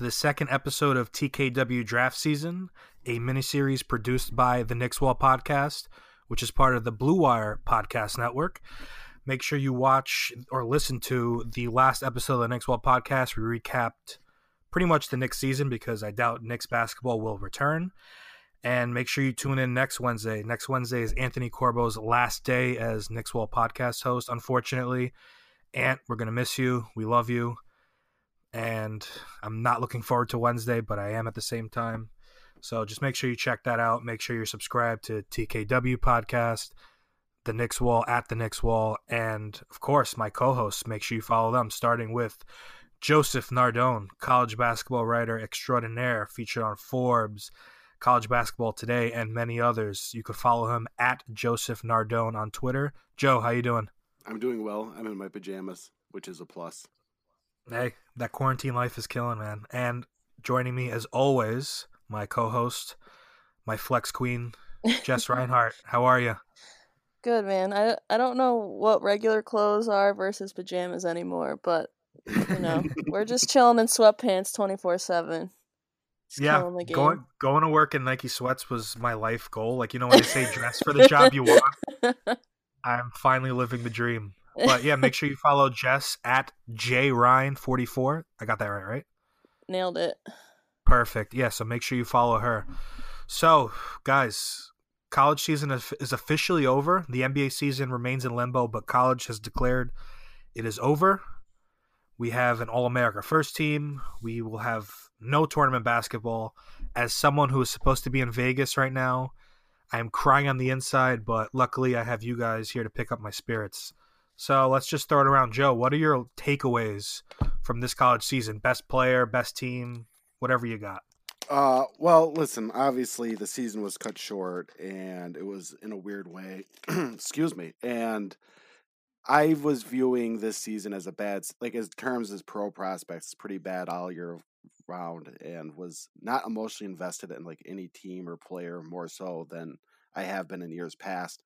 to the second episode of TKW Draft Season, a miniseries produced by the Knicks Wall Podcast, which is part of the Blue Wire Podcast Network. Make sure you watch or listen to the last episode of the Knicks Wall Podcast. We recapped pretty much the Knicks season because I doubt Knicks basketball will return. And make sure you tune in next Wednesday. Next Wednesday is Anthony Corbo's last day as Knicks Wall Podcast host. Unfortunately, Ant, we're going to miss you. We love you and I'm not looking forward to Wednesday, but I am at the same time. So just make sure you check that out. Make sure you're subscribed to TKW Podcast, The Knicks Wall at The Knicks Wall, and of course, my co hosts. Make sure you follow them, starting with Joseph Nardone, college basketball writer extraordinaire, featured on Forbes, College Basketball Today, and many others. You could follow him at Joseph Nardone on Twitter. Joe, how you doing? I'm doing well. I'm in my pajamas, which is a plus. Hey, that quarantine life is killing, man. And joining me as always, my co-host, my flex queen, Jess Reinhart. How are you? Good man. I I don't know what regular clothes are versus pajamas anymore, but you know we're just chilling in sweatpants twenty four seven. Yeah, going going to work in Nike sweats was my life goal. Like you know when they say dress for the job you want, I'm finally living the dream. But yeah, make sure you follow Jess at jryan44. I got that right, right? Nailed it. Perfect. Yeah, so make sure you follow her. So, guys, college season is is officially over. The NBA season remains in limbo, but college has declared it is over. We have an All America first team. We will have no tournament basketball. As someone who is supposed to be in Vegas right now, I am crying on the inside, but luckily I have you guys here to pick up my spirits. So let's just throw it around. Joe, what are your takeaways from this college season? Best player, best team, whatever you got. Uh, well, listen. Obviously, the season was cut short, and it was in a weird way. Excuse me. And I was viewing this season as a bad, like as terms as pro prospects, pretty bad all year round, and was not emotionally invested in like any team or player more so than I have been in years past.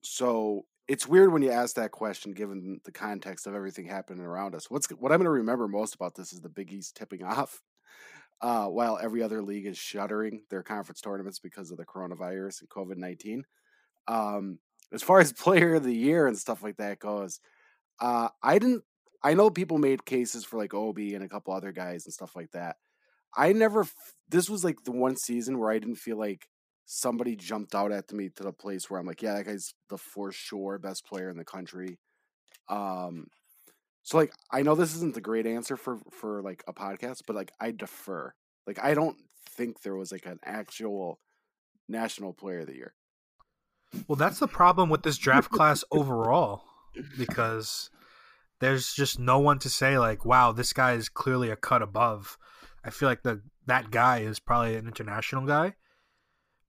So it's weird when you ask that question, given the context of everything happening around us. What's what I'm going to remember most about this is the Big East tipping off, uh, while every other league is shuttering their conference tournaments because of the coronavirus and COVID nineteen. Um, as far as Player of the Year and stuff like that goes, uh, I didn't. I know people made cases for like Obi and a couple other guys and stuff like that. I never. This was like the one season where I didn't feel like somebody jumped out at me to the place where I'm like, yeah, that guy's the for sure best player in the country. Um, so like I know this isn't the great answer for for like a podcast, but like I defer. Like I don't think there was like an actual national player of the year. Well, that's the problem with this draft class overall because there's just no one to say like, "Wow, this guy is clearly a cut above." I feel like the that guy is probably an international guy,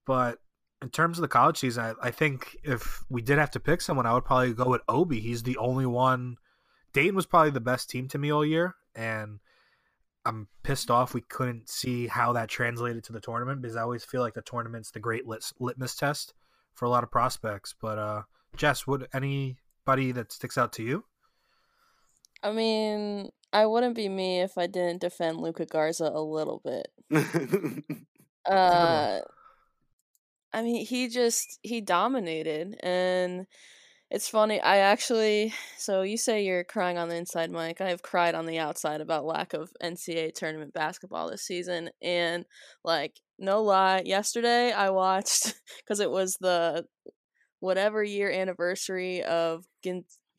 but in terms of the college season, I, I think if we did have to pick someone, I would probably go with Obi. He's the only one. Dayton was probably the best team to me all year, and I'm pissed off we couldn't see how that translated to the tournament because I always feel like the tournament's the great lit- litmus test for a lot of prospects. But uh, Jess, would anybody that sticks out to you? I mean, I wouldn't be me if I didn't defend Luka Garza a little bit. Uh, I mean, he just he dominated, and it's funny. I actually, so you say you're crying on the inside, Mike. I have cried on the outside about lack of NCAA tournament basketball this season, and like, no lie, yesterday I watched because it was the whatever year anniversary of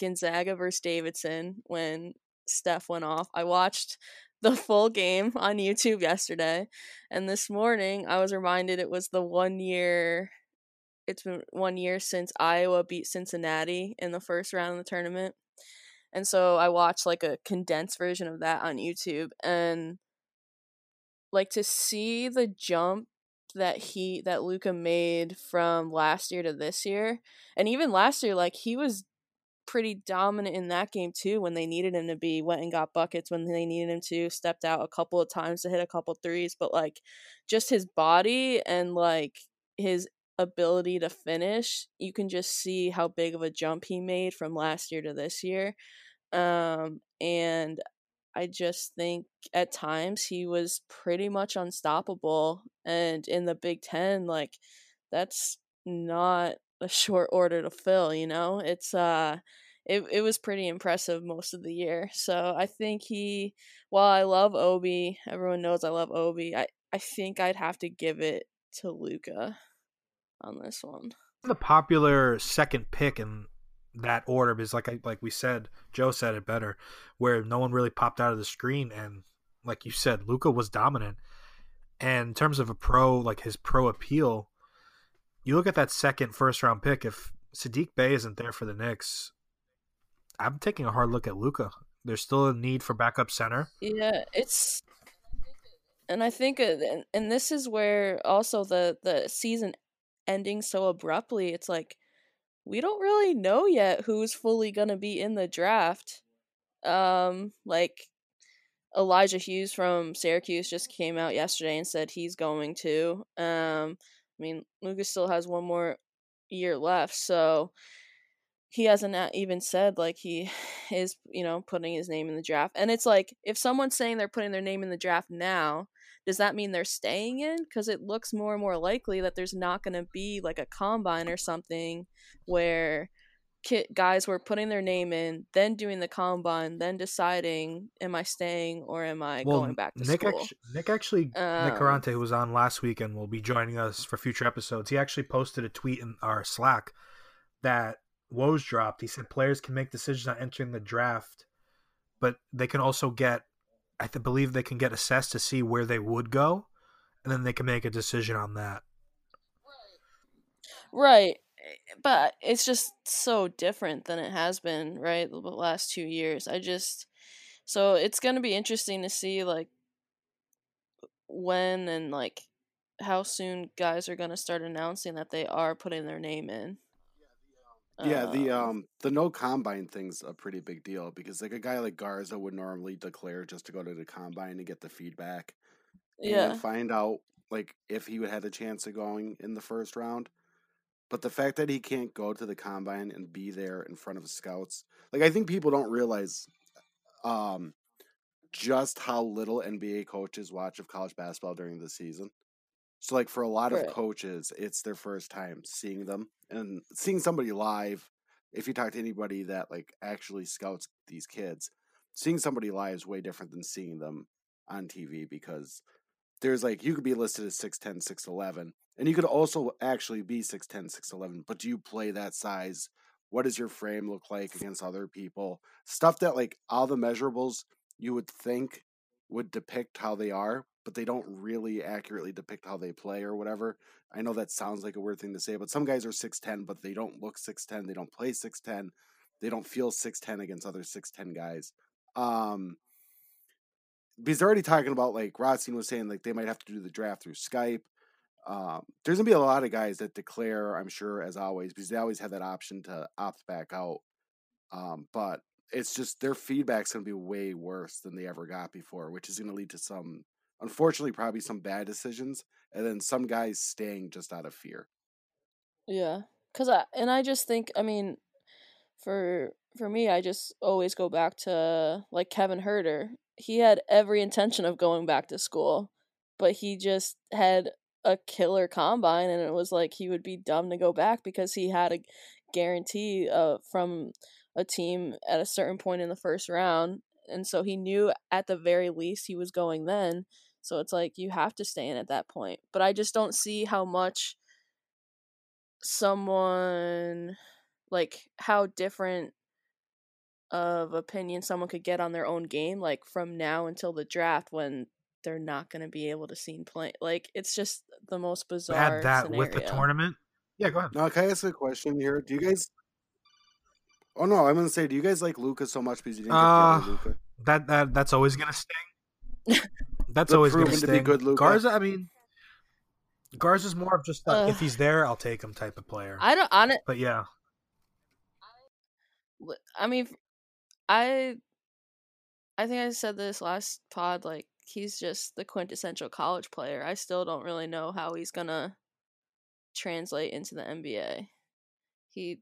Gonzaga versus Davidson when Steph went off. I watched the full game on YouTube yesterday, and this morning I was reminded it was the one year. It's been one year since Iowa beat Cincinnati in the first round of the tournament, and so I watched like a condensed version of that on YouTube, and like to see the jump that he that Luka made from last year to this year. And even last year like he was pretty dominant in that game too when they needed him to be went and got buckets when they needed him to stepped out a couple of times to hit a couple threes but like just his body and like his ability to finish you can just see how big of a jump he made from last year to this year um and I just think at times he was pretty much unstoppable. And in the Big Ten, like, that's not a short order to fill, you know? It's, uh, it, it was pretty impressive most of the year. So I think he, while I love Obi, everyone knows I love Obi, I, I think I'd have to give it to Luka on this one. The popular second pick in that order because like I, like we said, Joe said it better, where no one really popped out of the screen and like you said, Luka was dominant. And in terms of a pro, like his pro appeal, you look at that second first round pick. If Sadiq Bey isn't there for the Knicks, I'm taking a hard look at Luka. There's still a need for backup center. Yeah, it's, and I think, uh, and this is where also the the season ending so abruptly. It's like we don't really know yet who's fully to be in the draft. Um, like Elijah Hughes from Syracuse just came out yesterday and said he's going to. Um, I mean, Lucas still has one more year left, so he hasn't even said like he is, you know, putting his name in the draft. And it's like if someone's saying they're putting their name in the draft now, does that mean they're staying in? Because it looks more and more likely that there's not going to be like a combine or something where guys were putting their name in, then doing the combine, then deciding, am I staying or am I well, going back to Nick school? Actually, Nick actually, um, Nick Carante, who was on last week and will be joining us for future episodes, he actually posted a tweet in our Slack that Woj dropped. He said players can make decisions on entering the draft, but they can also get I th- believe they can get assessed to see where they would go, and then they can make a decision on that. Right. But it's just so different than it has been, right? The last two years. I just. So it's going to be interesting to see, like, when and, like, how soon guys are going to start announcing that they are putting their name in. Yeah, the um, um the no combine thing's a pretty big deal because like a guy like Garza would normally declare just to go to the combine and get the feedback. Yeah. And find out like if he would have a chance of going in the first round. But the fact that he can't go to the combine and be there in front of scouts, like I think people don't realize um just how little NBA coaches watch of college basketball during the season. So like for a lot right. of coaches, it's their first time seeing them and seeing somebody live. If you talk to anybody that like actually scouts these kids, seeing somebody live is way different than seeing them on TV because there's like you could be listed as 6'10, 6'11, and you could also actually be 6'10, 6'11, but do you play that size? What does your frame look like against other people? Stuff that like all the measurables you would think would depict how they are, but they don't really accurately depict how they play or whatever. I know that sounds like a weird thing to say, but some guys are 6'10, but they don't look 6'10. They don't play 6'10. They don't feel 6'10 against other 6'10 guys. Um, because they're already talking about, like Rothstein was saying, like they might have to do the draft through Skype. Um, there's to be a lot of guys that declare, I'm sure, as always, because they always have that option to opt back out. Um, but it's just their feedback's to be way worse than they ever got before, which is to lead to some unfortunately probably some bad decisions and then some guys staying just out of fear yeah because i and i just think i mean for for me i just always go back to like kevin Huerter. he had every intention of going back to school but he just had a killer combine and it was like he would be dumb to go back because he had a guarantee uh, from a team at a certain point in the first round and so he knew at the very least he was going then so it's like you have to stay in at that point. But I just don't see how much someone like how different of opinion someone could get on their own game like from now until the draft when they're not going to be able to see play like it's just the most bizarre had that scenario. with the tournament yeah go ahead now can i ask a question here do you guys oh no i'm gonna say do you guys like luka so much because you didn't uh, get luka that that that's always gonna sting That's The always going to proven to be sting. good Luka. Garza, I mean, Garza's more of just like, Ugh. if he's there, I'll take him type of player. I don't. On it. but yeah, I mean, I. I think I said this last pod. Like he's just the quintessential college player. I still don't really know how he's gonna translate into the NBA. He.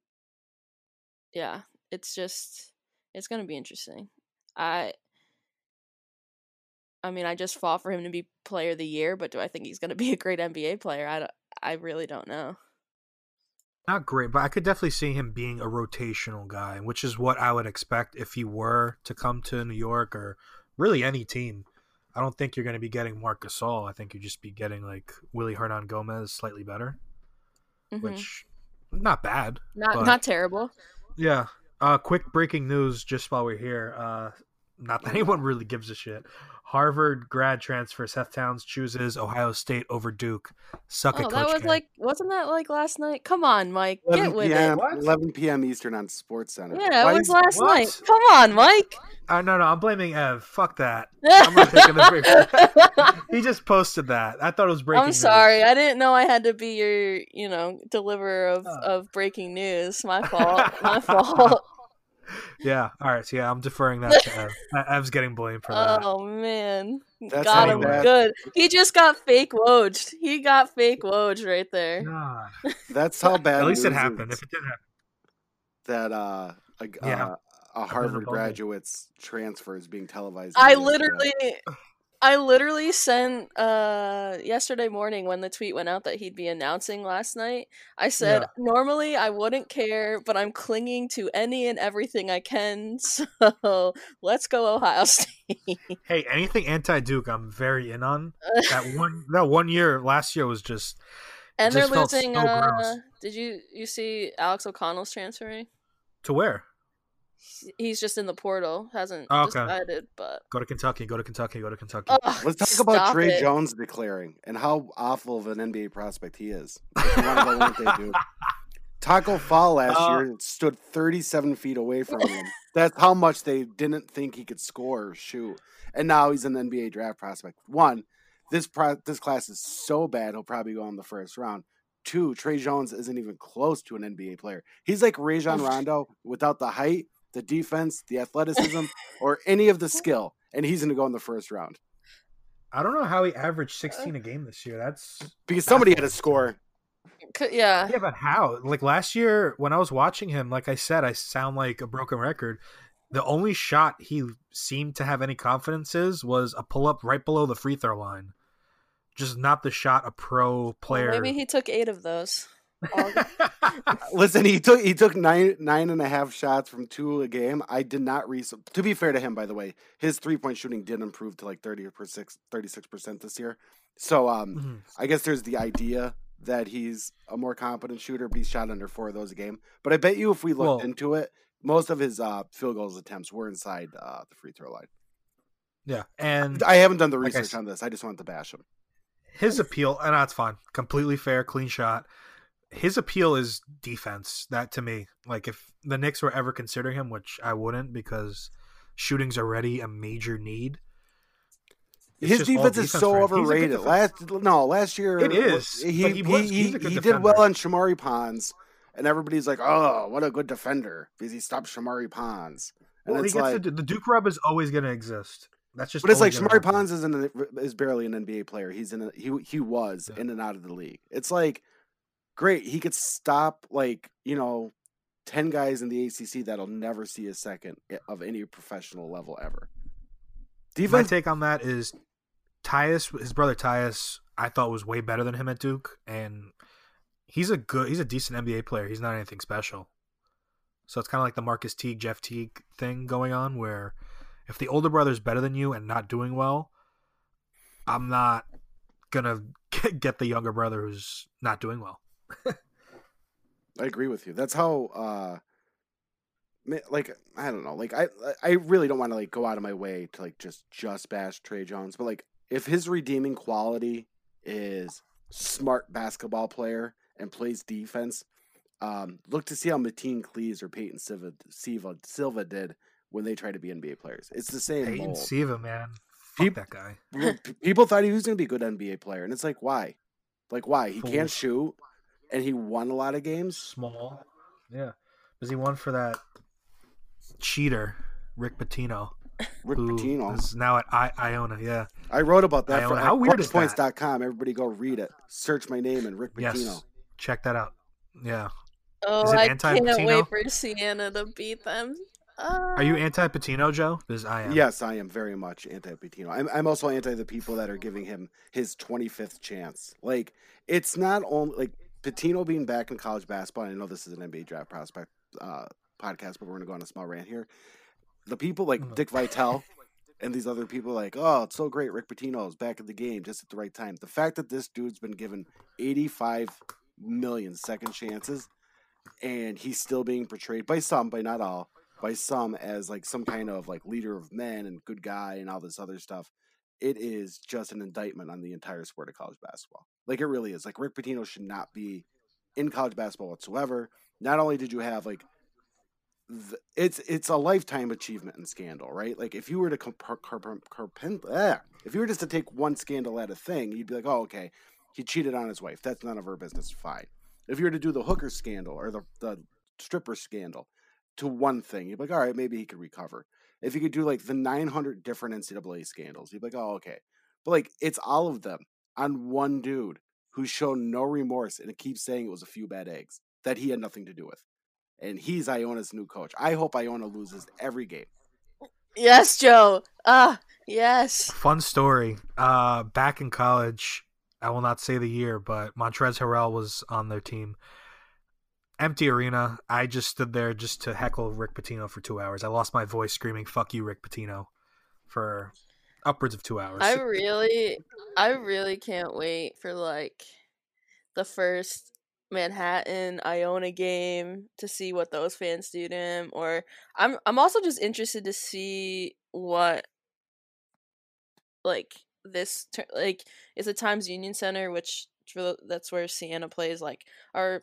Yeah, it's just it's gonna be interesting. I. I mean, I just fought for him to be player of the year, but do I think he's going to be a great NBA player? I, I really don't know. Not great, but I could definitely see him being a rotational guy, which is what I would expect if he were to come to New York or really any team. I don't think you're going to be getting Marc Gasol. I think you'd just be getting like Willy Hernangomez, slightly better, Mhm. which not bad. not but- not terrible. Yeah. Uh, quick breaking news just while we're here. Uh, not that anyone really gives a shit. Harvard grad transfer Seth Towns chooses Ohio State over Duke. Suck Oh, it, that Coach was K. like, wasn't that like last night? Come on, Mike, 11 get with p.m. it. What? 11 p.m. Eastern on Sports Center. Yeah, Why it was last what? night. Come on, Mike. Uh, no, no, I'm blaming Ev. Fuck that. I'm not taking the break. he just posted that. I thought it was breaking. I'm news. sorry. I didn't know I had to be your, you know, deliverer of, Oh. of breaking news. My fault. My fault. Yeah. All right. So yeah, I'm deferring that to Ev. Ev's getting blamed for that. Oh man, That's got how him bad- good. He just got fake wojed. He got fake wojed right there. God. That's how bad. At least it happened. If it did happen. that uh, a, Yeah. uh, a Harvard graduate's transfer is being televised. I ESPN. literally, I literally sent uh yesterday morning when the tweet went out that he'd be announcing last night. I said Yeah. normally I wouldn't care, but I'm clinging to any and everything I can. So let's go Ohio State. Hey, anything anti-Duke, I'm very in on. That one, that one year last year was just and they're just losing. so uh, did you you see Alex O'Connell's transferring? to where? He's just in the portal, hasn't Oh, okay. decided, but Go to Kentucky. Go to Kentucky. Go to Kentucky. Ugh, Let's talk about Tre it. Jones declaring and how awful of an NBA prospect he is. If you wanna go with it, dude. Tacko Fall last Uh, year stood 37 feet away from him. That's how much they didn't think he could score or shoot. And now he's an NBA draft prospect. One, this pro- this class is so bad he'll probably go in the first round. Two, Tre Jones isn't even close to an NBA player. He's like Rajon Rondo without the height, the defense, the athleticism, or any of the skill, and he's going to go in the first round I don't know how he averaged uh, 16 a game this year. That's because somebody had to Baffling. score. C- yeah. yeah, but how? Like last year when I was watching him, like I said, I sound like a broken record. The only shot he seemed to have any confidence is was a pull up right below the free throw line. Just not the shot a pro Well, player. maybe he took eight of those. Listen, he took he took nine nine and a half shots from two a game. I did not re. To be fair to him, by the way, his three point shooting did improve to like 30 36 percent this year. So um, Mhm. I guess there's the idea that he's a more competent shooter, but he's shot under four of those a game. But I bet you if we looked Well- into it, most of his uh, field goals attempts were inside uh, the free throw line. Yeah, and I haven't done the Like I research on this. I just wanted to bash him. his appeal, and that's fine, completely fair, clean shot. His appeal is defense. That to me, like if the Knicks were ever considering him, which I wouldn't, because shooting's already a major need. His all defense is so for him. He's a good overrated. Last no, last year It is, He he he was- he, good he did well on Shamorie Ponds, and everybody's like, "Oh, what a good defender because he stopped Shamorie Ponds." And Well, he it's gets like, to, the Duke rub is always going to exist. That's just. but it's like Shamorie. Ponds is is barely an NBA player. He's in a, he he was Yeah. in and out of the league. It's like great. He could stop like you know. 10 guys in the ACC that'll never see a second of any professional level ever. My take on that is Tyus, his brother Tyus, I thought was way better than him at Duke, and he's a good, he's a decent NBA player. He's not anything special. So it's kind of like the Marquis Teague, Jeff Teague thing going on, where if the older brother's better than you and not doing well, I'm not gonna get the younger brother who's not doing well. I agree with you. That's how uh like I don't know. Like I I really don't want to like go out of my way to like just just bash Tre Jones, but like if his redeeming quality is smart basketball player and plays defense, um look to see how Mateen Cleaves or Peyton Siva Siva, Siva did when they tried to be NBA players. It's the same Peyton mold. Siva, man, Fuck that guy. People thought he was going to be a good NBA player, and it's like, why? Like, why? He can't shoot, and he won a lot of games. Small. Yeah. Because he won for that cheater, Rick Pitino. Rick who Pitino. is now at I- Iona. Yeah. I wrote about that. Iona. For, How weird is that? points.com. Everybody go read it. Search my name and Rick Pitino. Yes. Check that out. Yeah. Oh, I can't wait for Siena to beat them. Are you Uh, anti Pitino, Joe? Because I am. Yes, I am very much anti Pitino. I'm, I'm also anti the people that are giving him his 25th chance. Like, it's not only like Pitino being back in college basketball. I know this is an NBA draft prospect uh, podcast, but we're going to go on a small rant here. The people like Mhm. Dick Vitale and these other people, like, oh, it's so great. Rick Pitino is back in the game just at the right time. The fact that this dude's been given 85 million second chances and he's still being portrayed by some, by not all, by some as like some kind of like leader of men and good guy and all this other stuff. It is just an indictment on the entire sport of college basketball. Like it really is. Like Rick Pitino should not be in college basketball whatsoever. Not only did you have like th- it's it's a lifetime achievement and scandal, right? Like if you were to compare, ah, if you were just to take one scandal at a thing, you'd be like, oh okay, he cheated on his wife. That's none of her business. Fine. If you were to do the hooker scandal or the the stripper scandal to one thing, you'd be like, all right, maybe he could recover. If you could do like the 900 different NCAA scandals, you'd be like, oh, okay. But like, it's all of them on one dude who's shown no remorse and keeps saying it was a few bad eggs that he had nothing to do with. And he's Iona's new coach. I hope Iona loses every game. yes, Joe. Ah, yes. Fun story. Uh, back in college, I will not say the year, but Montrezl Harrell was on their team. Empty arena. I just stood there just to heckle Rick Pitino for two hours. I lost my voice screaming "fuck you, Rick Pitino," for upwards of two hours. I really, I really can't wait for like the first Manhattan Iona game to see what those fans do to him. Or I'm, I'm also just interested to see what like this like is the Times Union Center, which that's where Siena plays. Like, are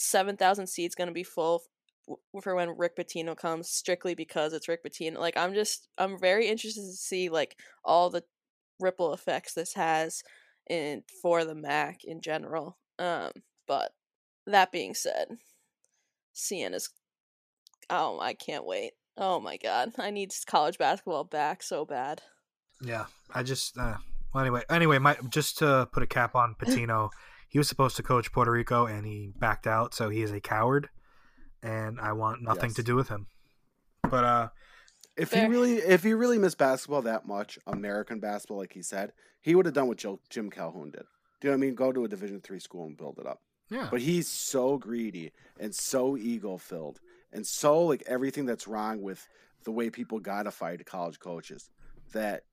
seven thousand seats going to be full for when Rick Pitino comes strictly because it's Rick Pitino. Like I'm just I'm very interested to see like all the ripple effects this has in for the Mac in general. Um but that being said, Siena's oh I can't wait. Oh my god. I need college basketball back so bad. Yeah, I just uh, well anyway. Anyway, my just to put a cap on Pitino, he was supposed to coach Puerto Rico and he backed out, so he is a coward, and I want nothing to do with him. But uh, If Fair. he really, if he really missed basketball that much, American basketball, like he said, he would have done what Jim Calhoun did. Do you know what I mean? Go to a Division three school and build it up. yeah, But he's so greedy and so ego filled and so like everything that's wrong with the way people godify to fight college coaches that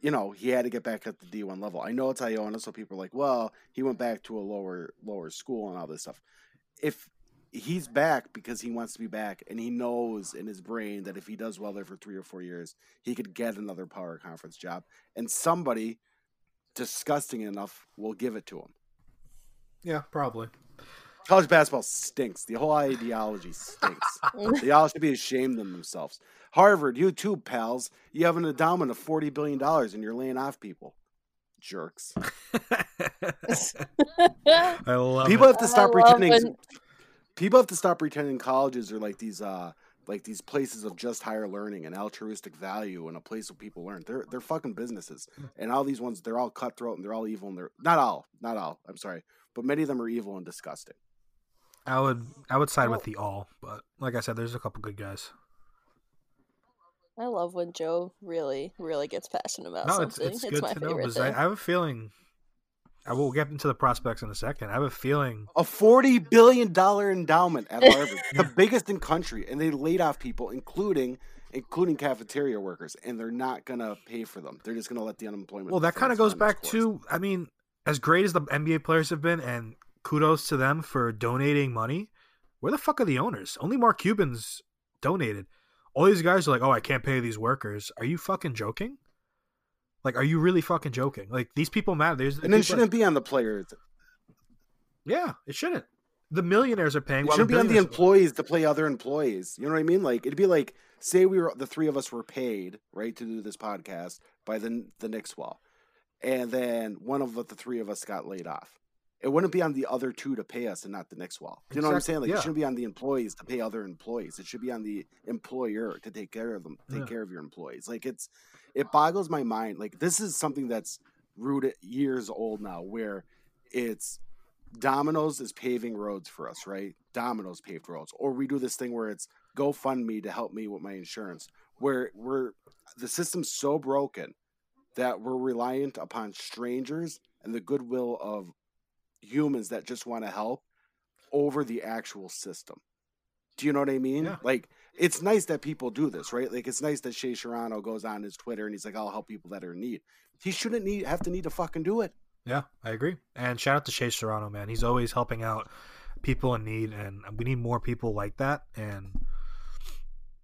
you know he had to get back at the D one level. I know it's Iona, so people are like, well, he went back to a lower lower school and all this stuff. If he's back because he wants to be back and he knows in his brain that if he does well there for three or four years, he could get another power conference job and somebody disgusting enough will give it to him. yeah, probably. College basketball stinks. The whole ideology stinks. they all should be ashamed of themselves. Harvard, you too, pals. You have an endowment of forty billion dollars, and you're laying off people. Jerks. I love People it. have to stop I pretending. when- People have to stop pretending colleges are like these, uh, like these places of just higher learning and altruistic value and a place where people learn. They're they're fucking businesses, and all these ones they're all cutthroat and they're all evil and they're not all, not all. I'm sorry, but many of them are evil and disgusting. I would I would side with the all, but like I said, there's a couple good guys. I love when Joe really, really gets passionate about No, something. it's It's, good my to know favorite because I, thing. I have a feeling. I will get into the prospects in a second. I have a feeling. A forty billion dollar endowment at Harvard, the biggest in country, and they laid off people, including including cafeteria workers, and they're not gonna pay for them. They're just gonna let the unemployment. Well, that kind of goes back to. I mean, as great as the NBA players have been, and kudos to them for donating money. Where the fuck are the owners? Only Mark Cubans donated. All these guys are like, "Oh, I can't pay these workers." Are you fucking joking? Like, are you really fucking joking? Like, these people matter. There's and it shouldn't be on the players. Yeah, it shouldn't. the millionaires are paying. It shouldn't be on the employees to play other employees. You know what I mean? Like it'd be like say we were the three of us were paid right to do this podcast by the the Knicks wall, and then one of the three of us got laid off. It wouldn't be on the other two to pay us and not the next wall. You know what I'm saying? Like yeah. it shouldn't be on the employees to pay other employees. It should be on the employer to take care of them, take Yeah. care of your employees. Like it's it boggles my mind. Like this is something that's rooted years old now, where it's Domino's is paving roads for us, right? Domino's paved roads. Or we do this thing where it's GoFundMe to help me with my insurance, where we're the system's so broken that we're reliant upon strangers and the goodwill of humans that just want to help over the actual system. Do you know what I mean? Yeah. Like it's nice that people do this, right? Like it's nice that Shea Serrano goes on his Twitter and he's like, "I'll help people that are in need." He shouldn't need have to need to fucking do it. Yeah, I agree. And shout out to Shea Serrano, man. He's always helping out people in need, and we need more people like that. And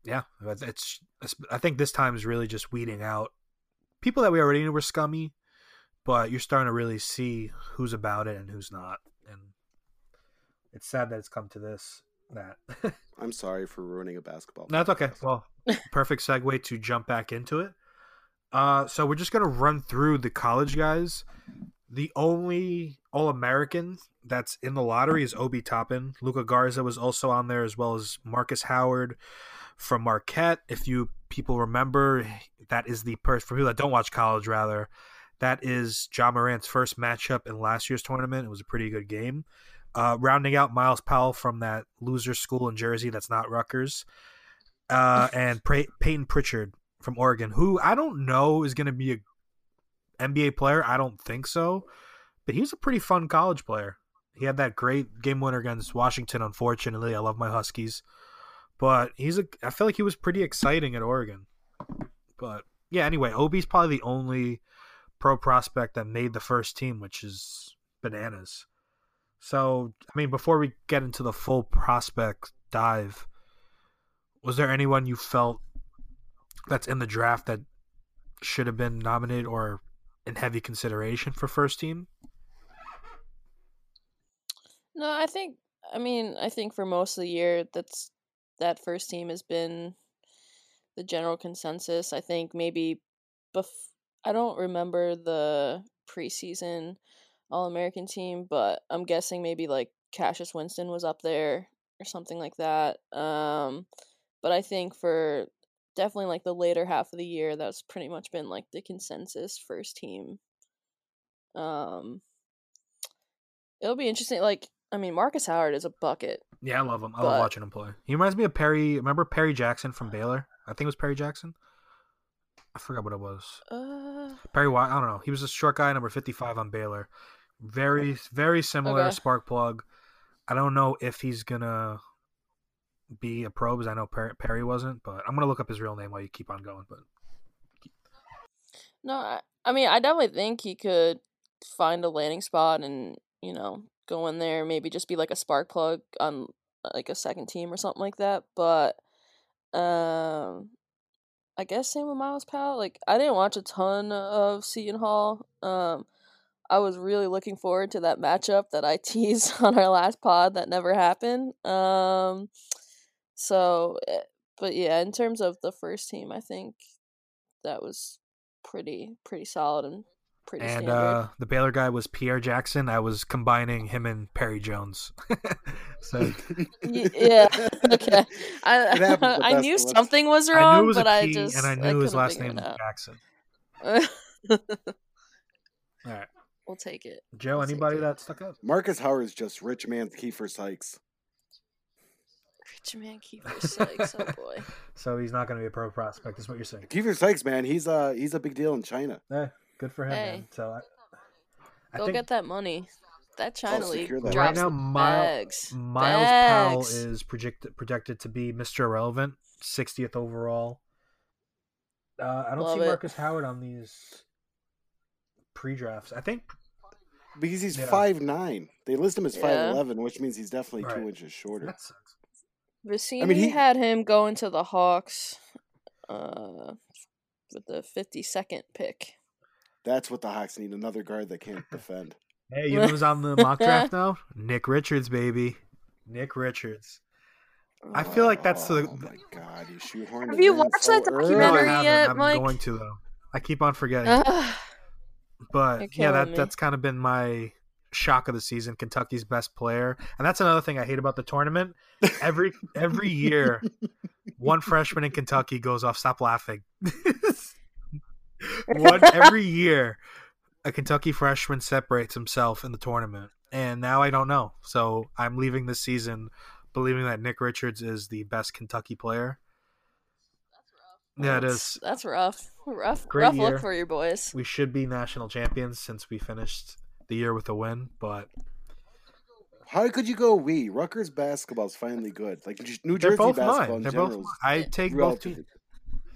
yeah, it's, it's I think this time is really just weeding out people that we already knew were scummy, but you're starting to really see who's about it and who's not. And it's sad that it's come to this. That I'm sorry for ruining a basketball. No, it's okay. Well, perfect segue to jump back into it. Uh, so we're just gonna run through the college guys. The only All American that's in the lottery is Obi Toppin. Luka Garza was also on there, as well as Marcus Howard from Marquette. If you people remember, that is the person for people that don't watch college. Rather, that is John Morant's first matchup in last year's tournament. It was a pretty good game. Uh, rounding out Myles Powell from that loser school in Jersey that's not Rutgers, uh, and Payton Pritchard from Oregon, who I don't know is going to be a NBA player. I don't think so, but he was a pretty fun college player. He had that great game winner against Washington. Unfortunately, I love my Huskies, but he's a. I feel like he was pretty exciting at Oregon. But yeah, anyway, Obi's probably the only pro prospect that made the first team, which is bananas. So, I mean, before we get into the full prospect dive, was there anyone you felt that's in the draft that should have been nominated or in heavy consideration for first team? No, I think I mean, I think for most of the year that's that first team has been the general consensus. I think maybe bef- I don't remember the preseason All-American team, but I'm guessing maybe like Cassius Winston was up there or something like that. Um but I think for definitely like the later half of the year that's pretty much been like the consensus first team. Um it'll be interesting like I mean Marcus Howard is a bucket. Yeah, I love him. I But- love watching him play. He reminds me of Perry. Remember Perry Jackson from Baylor? I think it was Perry Jackson. I forgot what it was. Uh Perry White. I don't know. He was a short guy, number fifty-five on Baylor. Very, very similar Okay. spark plug. I don't know if he's gonna be a pro because I know Perry, Perry wasn't, but I'm gonna look up his real name while you keep on going. But no, I, I mean I definitely think he could find a landing spot and, you know, go in there, maybe just be like a spark plug on like a second team or something like that. But um I guess same with Myles Powell. Like I didn't watch a ton of Seton Hall. Um I was really looking forward to that matchup that I teased on our last pod that never happened. Um so eh, but yeah, in terms of the first team, I think that was pretty pretty solid and pretty and standard. uh, the Baylor guy was Pierre Jackson. I was combining him and Perry Jones. so yeah. Okay. I I knew basketball. something was I wrong, knew it was but I just and I knew his couldn't last name was. Jackson. All right, we'll take it. Joe. I'll Anybody it. that stuck up? Marcus Howard's just rich man Keifer Sykes. Rich man Keifer Sykes. Oh boy. So he's not going to be a pro prospect. Is what you're saying? Keifer Sykes, man, he's uh he's a big deal in China. Yeah, good for him. Hey. Man. So I, I Go think get that money. That China league that. drops right now, Myles. Myles Powell is projected projected to be Mr. Irrelevant, 60th overall. Uh, I don't Love see it. Marcus Howard on these pre-drafts. I think Because he's Yeah. five nine. They list him as Yeah. five eleven, which means he's definitely Right. two inches shorter. that sucks. Vecenie he- had him going to the Hawks uh, with the 52nd pick. That's what the Hawks need. Another guard that can't defend. Hey, you know who's on the mock draft now? Nick Richards, baby. Nick Richards. I feel like that's the- Oh my god, you shoehorned Have you watched so that early. No, I documentary haven't. yet, I'm Mike? going to though. I keep on forgetting. Ugh. but yeah, that me. that's kind of been my shock of the season. Kentucky's best player, and that's another thing I hate about the tournament. Every every year, one freshman in Kentucky goes off. Stop laughing. One every year, a Kentucky freshman separates himself in the tournament, and now I don't know. So I'm leaving this season believing that Nick Richards is the best Kentucky player. Yeah, it is. That's- rough. Rough. Great rough year. look for you boys. We should be national champions since we finished the year with a win, but How could you go we? Rutgers basketball is finally good. Like New they're Jersey both basketball mine. in They're general both. is I take both teams.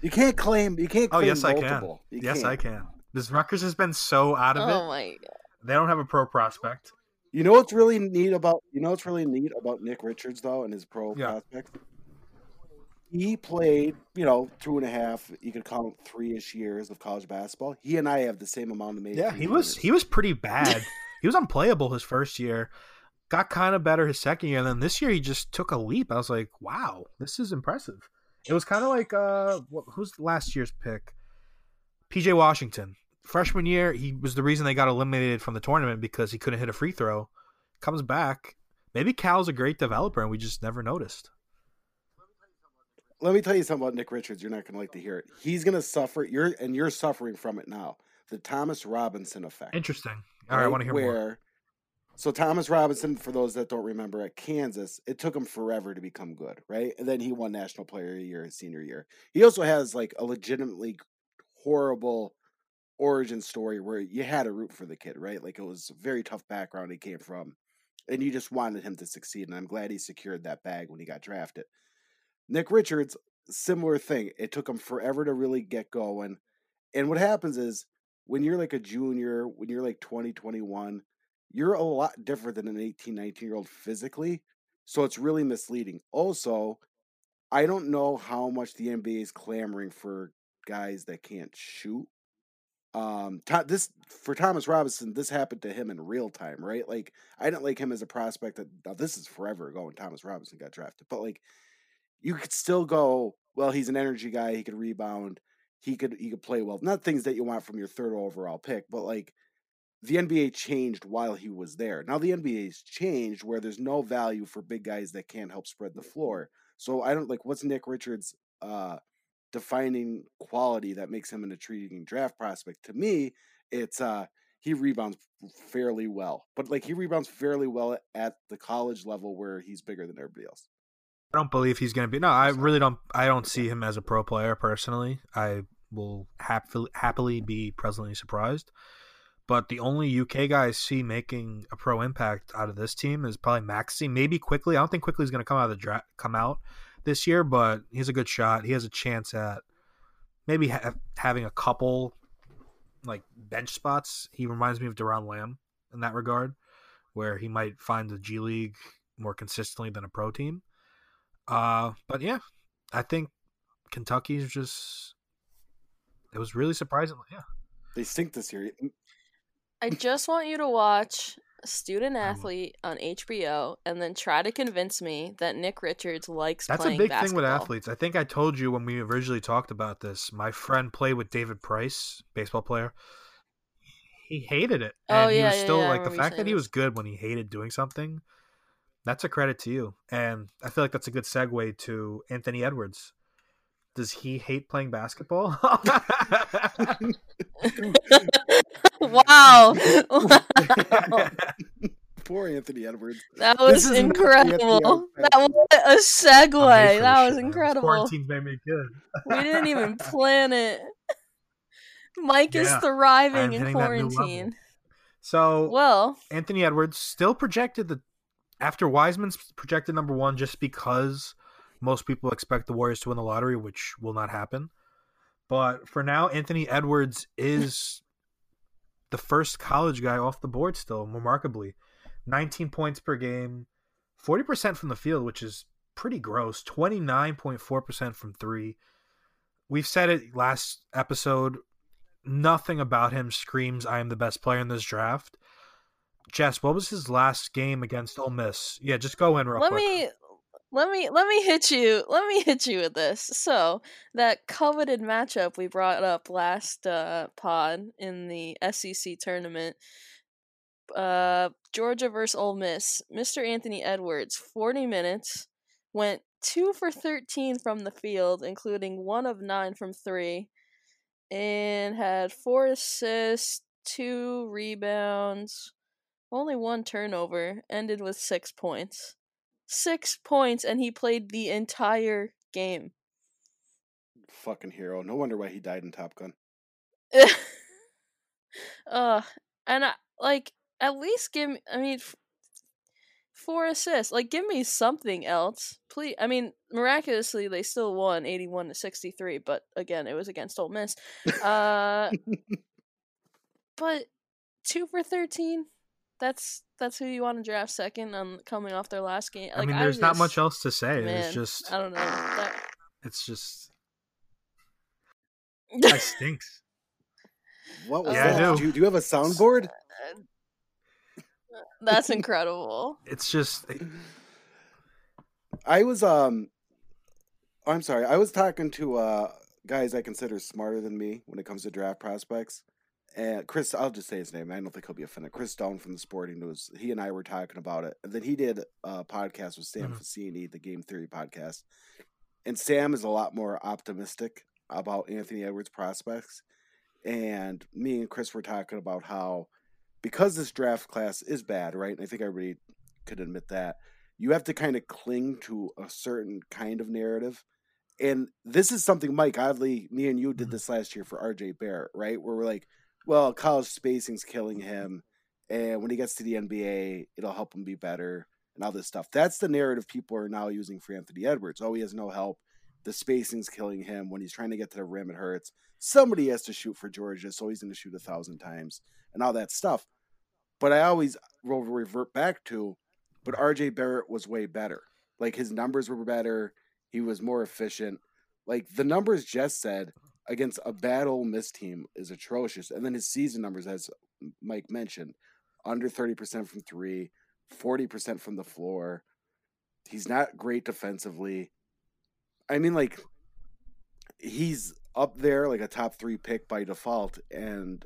You can't claim. You can't. Claim Oh Claim yes, I can. You yes, I can't. can. This Rutgers has been so out of Oh it. my god. They don't have a pro prospect. You know what's really neat about you know what's really neat about Nick Richards though and his pro Yeah. prospect. He played, you know, two and a half. You could count three ish years of college basketball. He and I have the same amount of major. Yeah, he was he was pretty bad. he was unplayable his first year. Got kind of better his second year, and then this year he just took a leap. I was like, wow, this is impressive. It was kind of like uh, who's last year's pick? PJ Washington. Freshman year, he was the reason they got eliminated from the tournament because he couldn't hit a free throw. Comes back. Maybe Cal's a great developer, and we just never noticed. Let me tell you something about Nick Richards. You're not going to like to hear it. He's going to suffer. You're and you're suffering from it now. The Thomas Robinson effect. Interesting. All right, I want to hear where, more. So Thomas Robinson, for those that don't remember, at Kansas, it took him forever to become good, right? And then he won National Player of the Year his senior year. He also has like a legitimately horrible origin story where you had to root for the kid, right? Like it was a very tough background he came from, and you just wanted him to succeed. And I'm glad he secured that bag when he got drafted. Nick Richards, similar thing. It took him forever to really get going. And what happens is when you're like a junior, when you're like 20, 21, you're a lot different than an 18, 19 year old physically. So it's really misleading. Also, I don't know how much the NBA is clamoring for guys that can't shoot. Um, this for Thomas Robinson, this happened to him in real time, right? Like I didn't like him as a prospect. That now this is forever ago when Thomas Robinson got drafted, but like you could still go. Well, he's an energy guy. He could rebound. He could he could play well. Not things that you want from your third overall pick, but like the NBA changed while he was there. Now the NBA's changed where there's no value for big guys that can't help spread the floor. So I don't like what's Nick Richards uh defining quality that makes him an intriguing draft prospect. To me, it's uh he rebounds fairly well. But like he rebounds fairly well at the college level where he's bigger than everybody else. I don't believe he's going to be. No, I really don't. I don't see him as a pro player personally. I will happily happily be pleasantly surprised. But the only UK guy I see making a pro impact out of this team is probably Maxey. Maybe Quickley. I don't think Quickley is going to come out of the dra- come out this year, but he's a good shot. He has a chance at maybe ha- having a couple like bench spots. He reminds me of Doron Lamb in that regard, where he might find the G League more consistently than a pro team. Uh, but yeah, I think Kentucky's just. It was really surprising. Yeah, They stink this year. I just want you to watch Student. Athlete on HBO and then try to convince me that Nick Richards likes that's a big basketball. thing with athletes. I think I told you when we originally talked about this. My friend played with David Price, baseball player. He hated it, Oh, and he was yeah, still yeah, I like the fact that he was good when he hated doing something. That's a credit to you, and I feel like that's a good segue to Anthony Edwards. Does he hate playing basketball? Wow. Poor Anthony Edwards. That was is incredible. That was a I'm made segue. for That was shit, incredible. Quarantine's made me good. We didn't even plan it. Mike is thriving in hitting that new level. quarantine. So Well, Anthony Edwards still projected the after Wiseman's projected number one just because most people expect the Warriors to win the lottery, which will not happen. But for now, Anthony Edwards is the first college guy off the board still, remarkably. 19 points per game, 40% from the field, which is pretty gross, 29.4% from three. We've said it last episode. Nothing about him screams, I am the best player in this draft. Jess, what was his last game against Ole Miss? Yeah, just go in real let quick. me let me let me hit you let me hit you with this. So that coveted matchup we brought up last uh pod in the sec tournament uh georgia versus Ole miss mr anthony edwards 40 minutes went 2 for 13 from the field including 1 of 9 from 3 and had 4 assists 2 rebounds only one turnover ended with 6 points six points and he played the entire game. Fucking hero. No wonder why he died in Top Gun. uh, and I, like at least give me. I mean, f- four assists. Like, give me something else, please. I mean, miraculously, they still won eighty-one to sixty-three, but again, it was against Ole Miss. Uh, but two for thirteen. That's that's who you want to draft second on coming off their last game. I Like, mean, there's not just- much else to say. Man, it's just, I don't know. That, it's just, it stinks. What was Yeah, I that? do. Do you, do you have a soundboard? That's incredible. It's just, I was um I'm sorry. I was talking to uh guys I consider smarter than me when it comes to draft prospects. And Chris, I'll just say his name. I don't think he'll be offended. Chris Stone from the Sporting News. He and I were talking about it. And then he did a podcast with Sam Mhm. Vecenie, the Game Theory podcast. And Sam is a lot more optimistic about Anthony Edwards prospects. And me and Chris were talking about how because this draft class is bad, right? And I think everybody could admit that you have to kind of cling to a certain kind of narrative. And this is something, Mike, oddly, me and you did Mhm. this last year for RJ Barrett, right? Where we're like, well, college spacing's killing him. And when he gets to the NBA, it'll help him be better and all this stuff. That's the narrative people are now using for Anthony Edwards. Oh, he has no help. The spacing's killing him. When he's trying to get to the rim, it hurts. Somebody has to shoot for Georgia, so he's going to shoot a thousand times and all that stuff. But I always will revert back to, but RJ Barrett was way better. Like his numbers were better. He was more efficient. Like the numbers Jess said against a bad Ole Miss team is atrocious. And then his season numbers, as Mike mentioned, under 30% from three, 40% from the floor. He's not great defensively. I mean, like, he's up there like a top three pick by default. And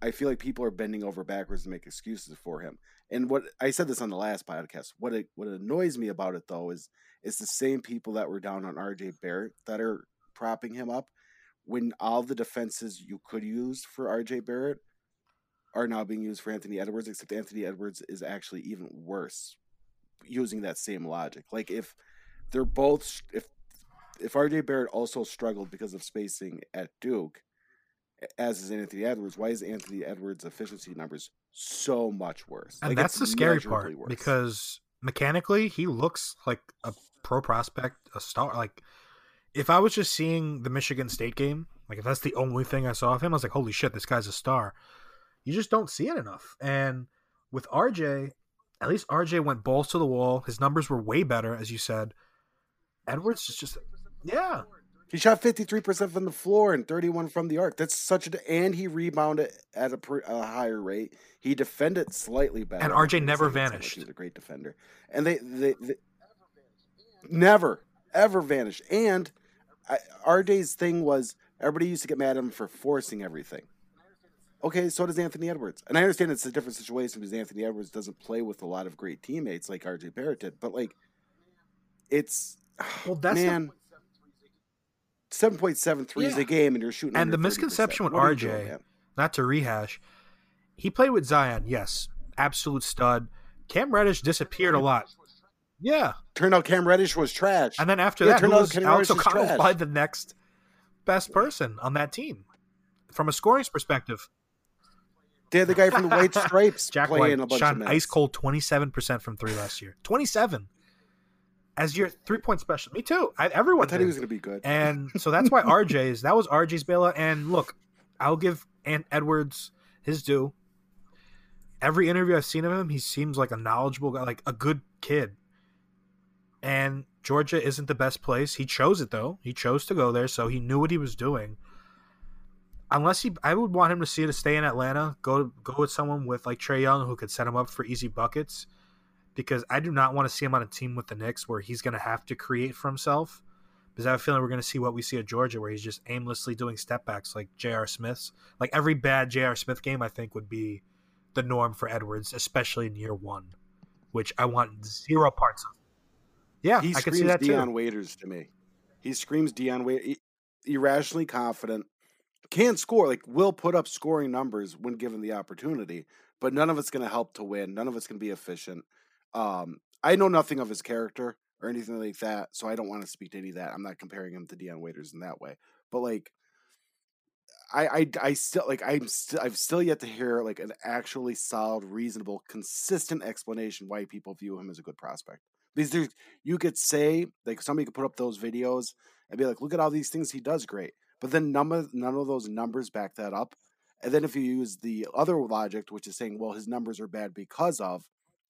I feel like people are bending over backwards to make excuses for him. And what I said this on the last podcast. What it what annoys me about it though is it's the same people that were down on RJ Barrett that are propping him up when all the defenses you could use for RJ Barrett are now being used for Anthony Edwards, except Anthony Edwards is actually even worse using that same logic. Like if they're both if if RJ Barrett also struggled because of spacing at Duke, as is Anthony Edwards, why is Anthony Edwards' efficiency numbers so much worse? and Like, that's the scary part worse. because mechanically he looks like a pro prospect, a star. Like if I was just seeing the Michigan State game, like if that's the only thing I saw of him, I was like, holy shit, this guy's a star. You just don't see it enough. And with RJ, at least RJ went balls to the wall. His numbers were way better, as you said. Edwards is just, yeah. He shot 53% from the floor and 31 from the arc. That's such a and he rebounded at a, a higher rate. He defended slightly better. And RJ never vanished. He was a great defender. And they, they, they never ever vanished. And I, RJ's thing was everybody used to get mad at him for forcing everything. Okay, so does Anthony Edwards. And I understand it's a different situation because Anthony Edwards doesn't play with a lot of great teammates like RJ Barrett did, but like it's Well, that's man. Seven point seven three is a game, and you're shooting. And the 30%. misconception with What are you RJ doing, not to rehash, he played with Zion, yes, absolute stud. Cam Reddish disappeared a lot. Yeah. Turned out Cam Reddish was trash. And then after Yeah, that, turned out Kenny Alex Reddish O'Connell was trash. probably the next best person on that team from a scoring perspective. they had the guy from the White Stripes Jack playing White a bunch shot of minutes. ice cold 27% from three last year. 27 as your three point special. Me too. I, I everyone thought did. he was going to be good. And so that's why RJ's that was RJ's bailout. And look, I'll give Ant Edwards his due. Every interview I've seen of him, he seems like a knowledgeable guy, like a good kid. And Georgia isn't the best place. He chose it though. He chose to go there, so he knew what he was doing. unless he, I would want him to see to stay in Atlanta. Go go with someone with like Trae Young who could set him up for easy buckets. Because I do not want to see him on a team with the Knicks where he's going to have to create for himself. Because I have a feeling we're going to see what we see at Georgia, where he's just aimlessly doing step backs like J.R. Smith's. Like every bad J.R. Smith game, I think would be the norm for Edwards, especially in year one, which I want zero parts of. Yeah, he I can see screams that Dion too. Waiters to me. He screams Dion Waiters. Irrationally confident, can't score. Like will put up scoring numbers when given the opportunity, but none of it's going to help to win. None of it's going to be efficient. Um, I know nothing of his character or anything like that, so I don't want to speak to any of that. I'm not comparing him to Dion Waiters in that way, but like. I, I, I still like I'm still I've still yet to hear like an actually solid, reasonable, consistent explanation why people view him as a good prospect. Because there's you could say like somebody could put up those videos and be like, look at all these things he does great. But then none of uh, none of those numbers back that up. And then if you use the other logic, which is saying, well, his numbers are bad because of,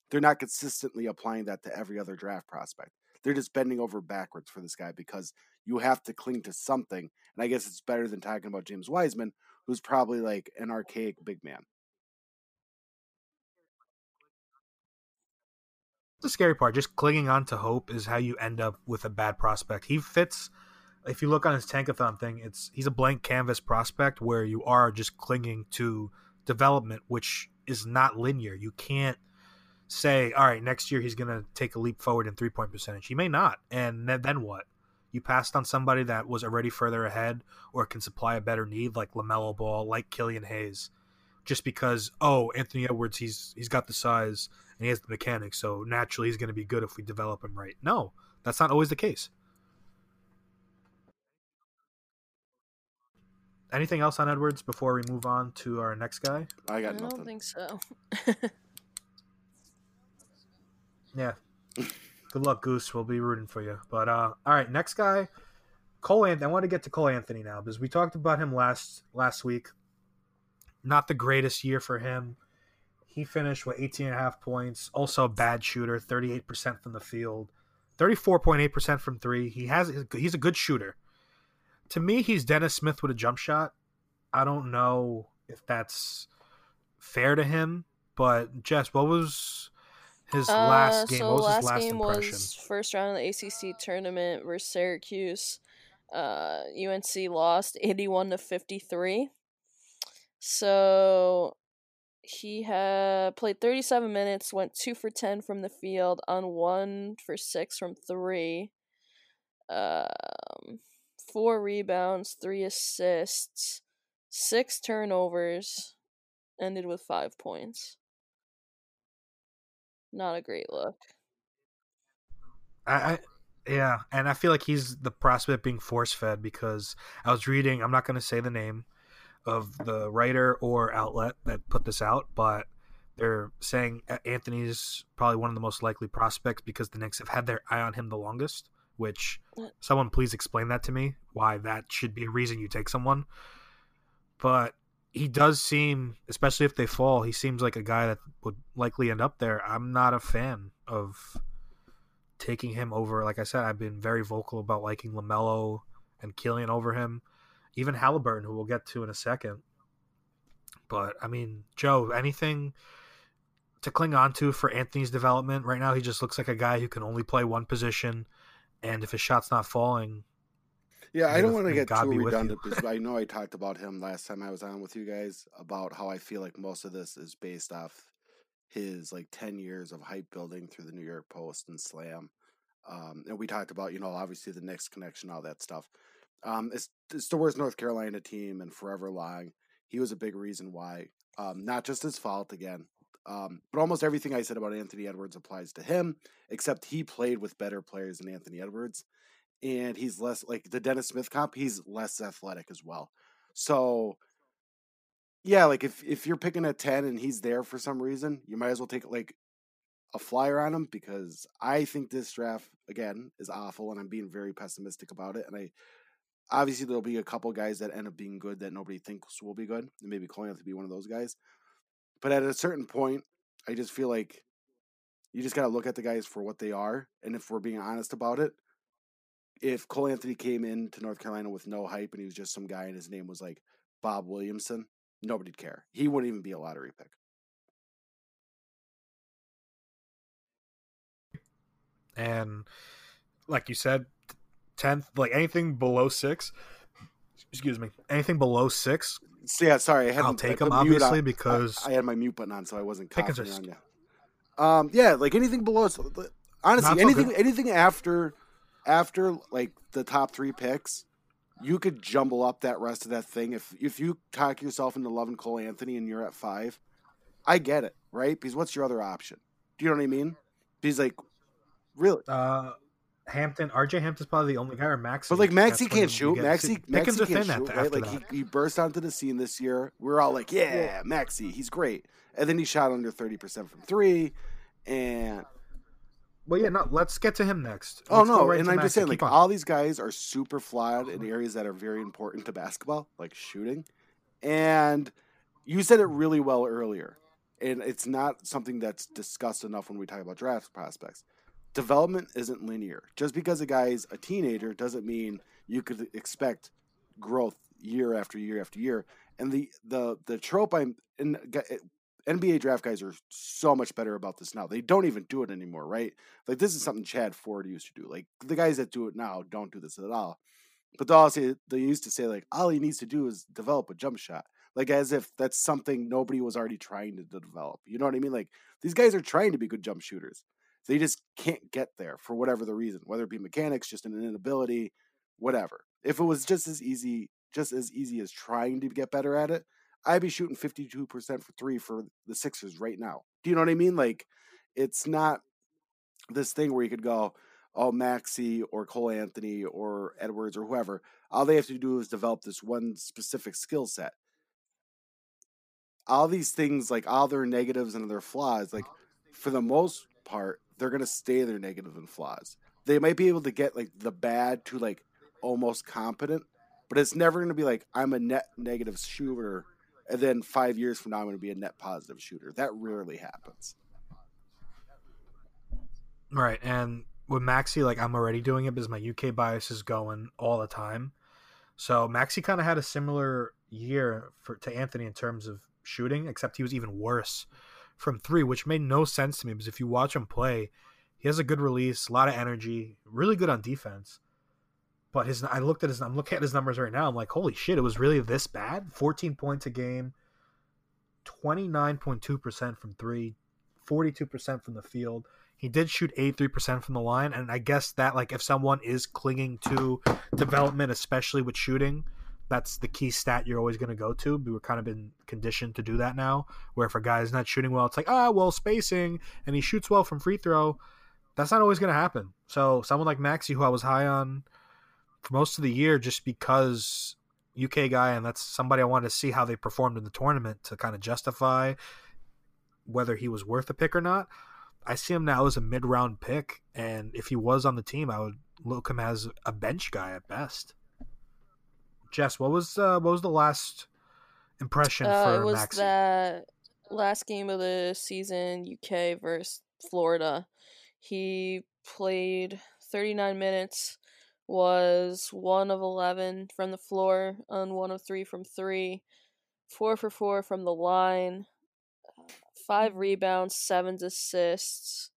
they're not consistently applying that to every other draft prospect. They're just bending over backwards for this guy because you have to cling to something. And I guess it's better than talking about James Wiseman, who's probably like an archaic big man. The scary part. Just clinging on to hope is how you end up with a bad prospect. He fits. If you look on his tankathon thing, it's he's a blank canvas prospect where you are just clinging to development, which is not linear. You can't say, all right, next year he's going to take a leap forward in three point percentage. He may not, and then, what? You passed on somebody that was already further ahead or can supply a better need, like Lamelo Ball, like Killian Hayes, just because oh Anthony Edwards he's he's got the size and he has the mechanics, so naturally he's going to be good if we develop him right. No, that's not always the case. Anything else on Edwards before we move on to our next guy? I got I got don't think so. Yeah. Good luck, Goose. We'll be rooting for you. But uh, all right, next guy, Cole Anthony. I want to get to Cole Anthony now because we talked about him last last week. Not the greatest year for him. He finished with 18 and a half points. Also a bad shooter, 38% from the field, 34.8% from three. He has he's a good shooter. To me, he's Dennis Smith with a jump shot. I don't know if that's fair to him, but Jess, what was his last Uh, game? So what was last his last game impression? was first round of the ACC tournament versus Syracuse. Uh, UNC lost eighty-one to fifty-three. So he had played thirty-seven minutes, went two for ten from the field, on one for six from three. Um, four rebounds, three assists, six turnovers, ended with five points. Not a great look. I, I yeah, and I feel like he's the prospect being force fed because I was reading. I'm not going to say the name of the writer or outlet that put this out, but they're saying Anthony's probably one of the most likely prospects because the Knicks have had their eye on him the longest. Which uh, someone please explain that to me why that should be a reason you take someone. But he does seem, especially if they fall, he seems like a guy that would likely end up there. I'm not a fan of taking him over. Like I said, I've been very vocal about liking Lamelo and Killian over him, even Halliburton, who we'll get to in a second. But I mean, Joe, anything to cling on to for Anthony's development right now? He just looks like a guy who can only play one position, and if his shot's not falling, Yeah, I don't want to get God too be with you. redundant because I know I talked about him last time I was on with you guys about how I feel like most of this is based off his like 10 years of hype building through the New York Post and Slam. Um, and we talked about, you know, obviously the Knicks connection, all that stuff. Um, it's, it's the worst North Carolina team and forever lying. He was a big reason why. Um, not just his fault again, um, but almost everything I said about Anthony Edwards applies to him, except he played with better players than Anthony Edwards and he's less like the Dennis Smith comp, he's less athletic as well. So yeah, like if if you're picking a 10 and he's there for some reason, you might as well take like a flyer on him because I think this draft again is awful and I'm being very pessimistic about it and I obviously there'll be a couple guys that end up being good that nobody thinks will be good and maybe Cole to be one of those guys. But at a certain point, I just feel like you just got to look at the guys for what they are and if we're being honest about it, if Cole Anthony came into North Carolina with no hype and he was just some guy and his name was like Bob Williamson, nobody'd care. He wouldn't even be a lottery pick. And like you said, tenth, like anything below six. Excuse me, anything below six, So, yeah, sorry, I had I'll take them obviously on- because I, I had my mute button on, so I wasn't Pickens are coughing on you. Um, yeah, like anything below. Honestly, anything, anything after, after like the top three picks, you could jumble up that rest of that thing. If if you cock yourself into loving Cole Anthony and you're at five, I get it, right? Because what's your other option? Do you know what I mean? Because like, really, uh, Hampton, RJ Hampton's probably the only guy, or Maxey. but like Maxey can't shoot. get- Maxey, Pickens Maxey are can't shoot, after, right? Like he, he burst onto the scene this year. We are all like, yeah, Maxey, he's great. And then he shot under thirty percent from three, and Well, yeah, no. Let's get to him next. Oh Let's go no, right and I'm just saying, like on. all these guys are super flawed in areas that are very important to basketball, like shooting. And you said it really well earlier, and it's not something that's discussed enough when we talk about draft prospects. Development isn't linear. Just because a guy's a teenager doesn't mean you could expect growth year after year after year. And the the the trope I'm in eh, NBA draft guys are so much better about this now. They don't even do it anymore, right? Like this is something Chad Ford used to do. Like the guys that do it now don't do this at all. But they they used to say like all he needs to do is develop a jump shot. Like as if that's something nobody was already trying to develop. You know what I mean? Like these guys are trying to be good jump shooters. They just can't get there for whatever the reason, whether it be mechanics, just an inability, whatever. If it was just as easy, just as easy as trying to get better at it, I'd be shooting 52% for three for the Sixers right now. Do you know what I mean? Like, it's not this thing where you could go, oh, Maxey or Cole Anthony or Edwards or whoever. All they have to do is develop this one specific skill set. All these things, like all their negatives and their flaws, like for the most part, they're going to stay their negative and flaws. They might be able to get like the bad to like almost competent, but it's never going to be like, I'm a net negative shooter and then five years from now I'm going to be a net positive shooter. That rarely happens. Right, and with Maxey, like I'm already doing it because my UK bias is going all the time. So Maxey kind of had a similar year for to Anthony in terms of shooting, except he was even worse from three, which made no sense to me because if you watch him play, he has a good release, a lot of energy, really good on defense. But his, I looked at his, I'm looking at his numbers right now. I'm like, holy shit, it was really this bad. 14 points a game, 29.2 percent from three, 42 percent from the field. He did shoot 83% from the line, and I guess that like if someone is clinging to development, especially with shooting, that's the key stat you're always going to go to. We're kind of been conditioned to do that now. Where if a guy is not shooting well, it's like ah well spacing, and he shoots well from free throw. That's not always going to happen. So someone like Maxey, who I was high on for most of the year, just because UK guy, and that's somebody I wanted to see how they performed in the tournament to kind of justify whether he was worth a pick or not. I see him now as a mid round pick, and if he was on the team, I would look him as a bench guy at best. Jess, what was uh, what was the last impression Uh, for it was Maxey? that last game of the season, UK versus Florida. He played 39 minutes, was 1 of 11 from the floor, on 1 of 3 from 3, 4 for 4 from the line, 5 rebounds, 7 assists,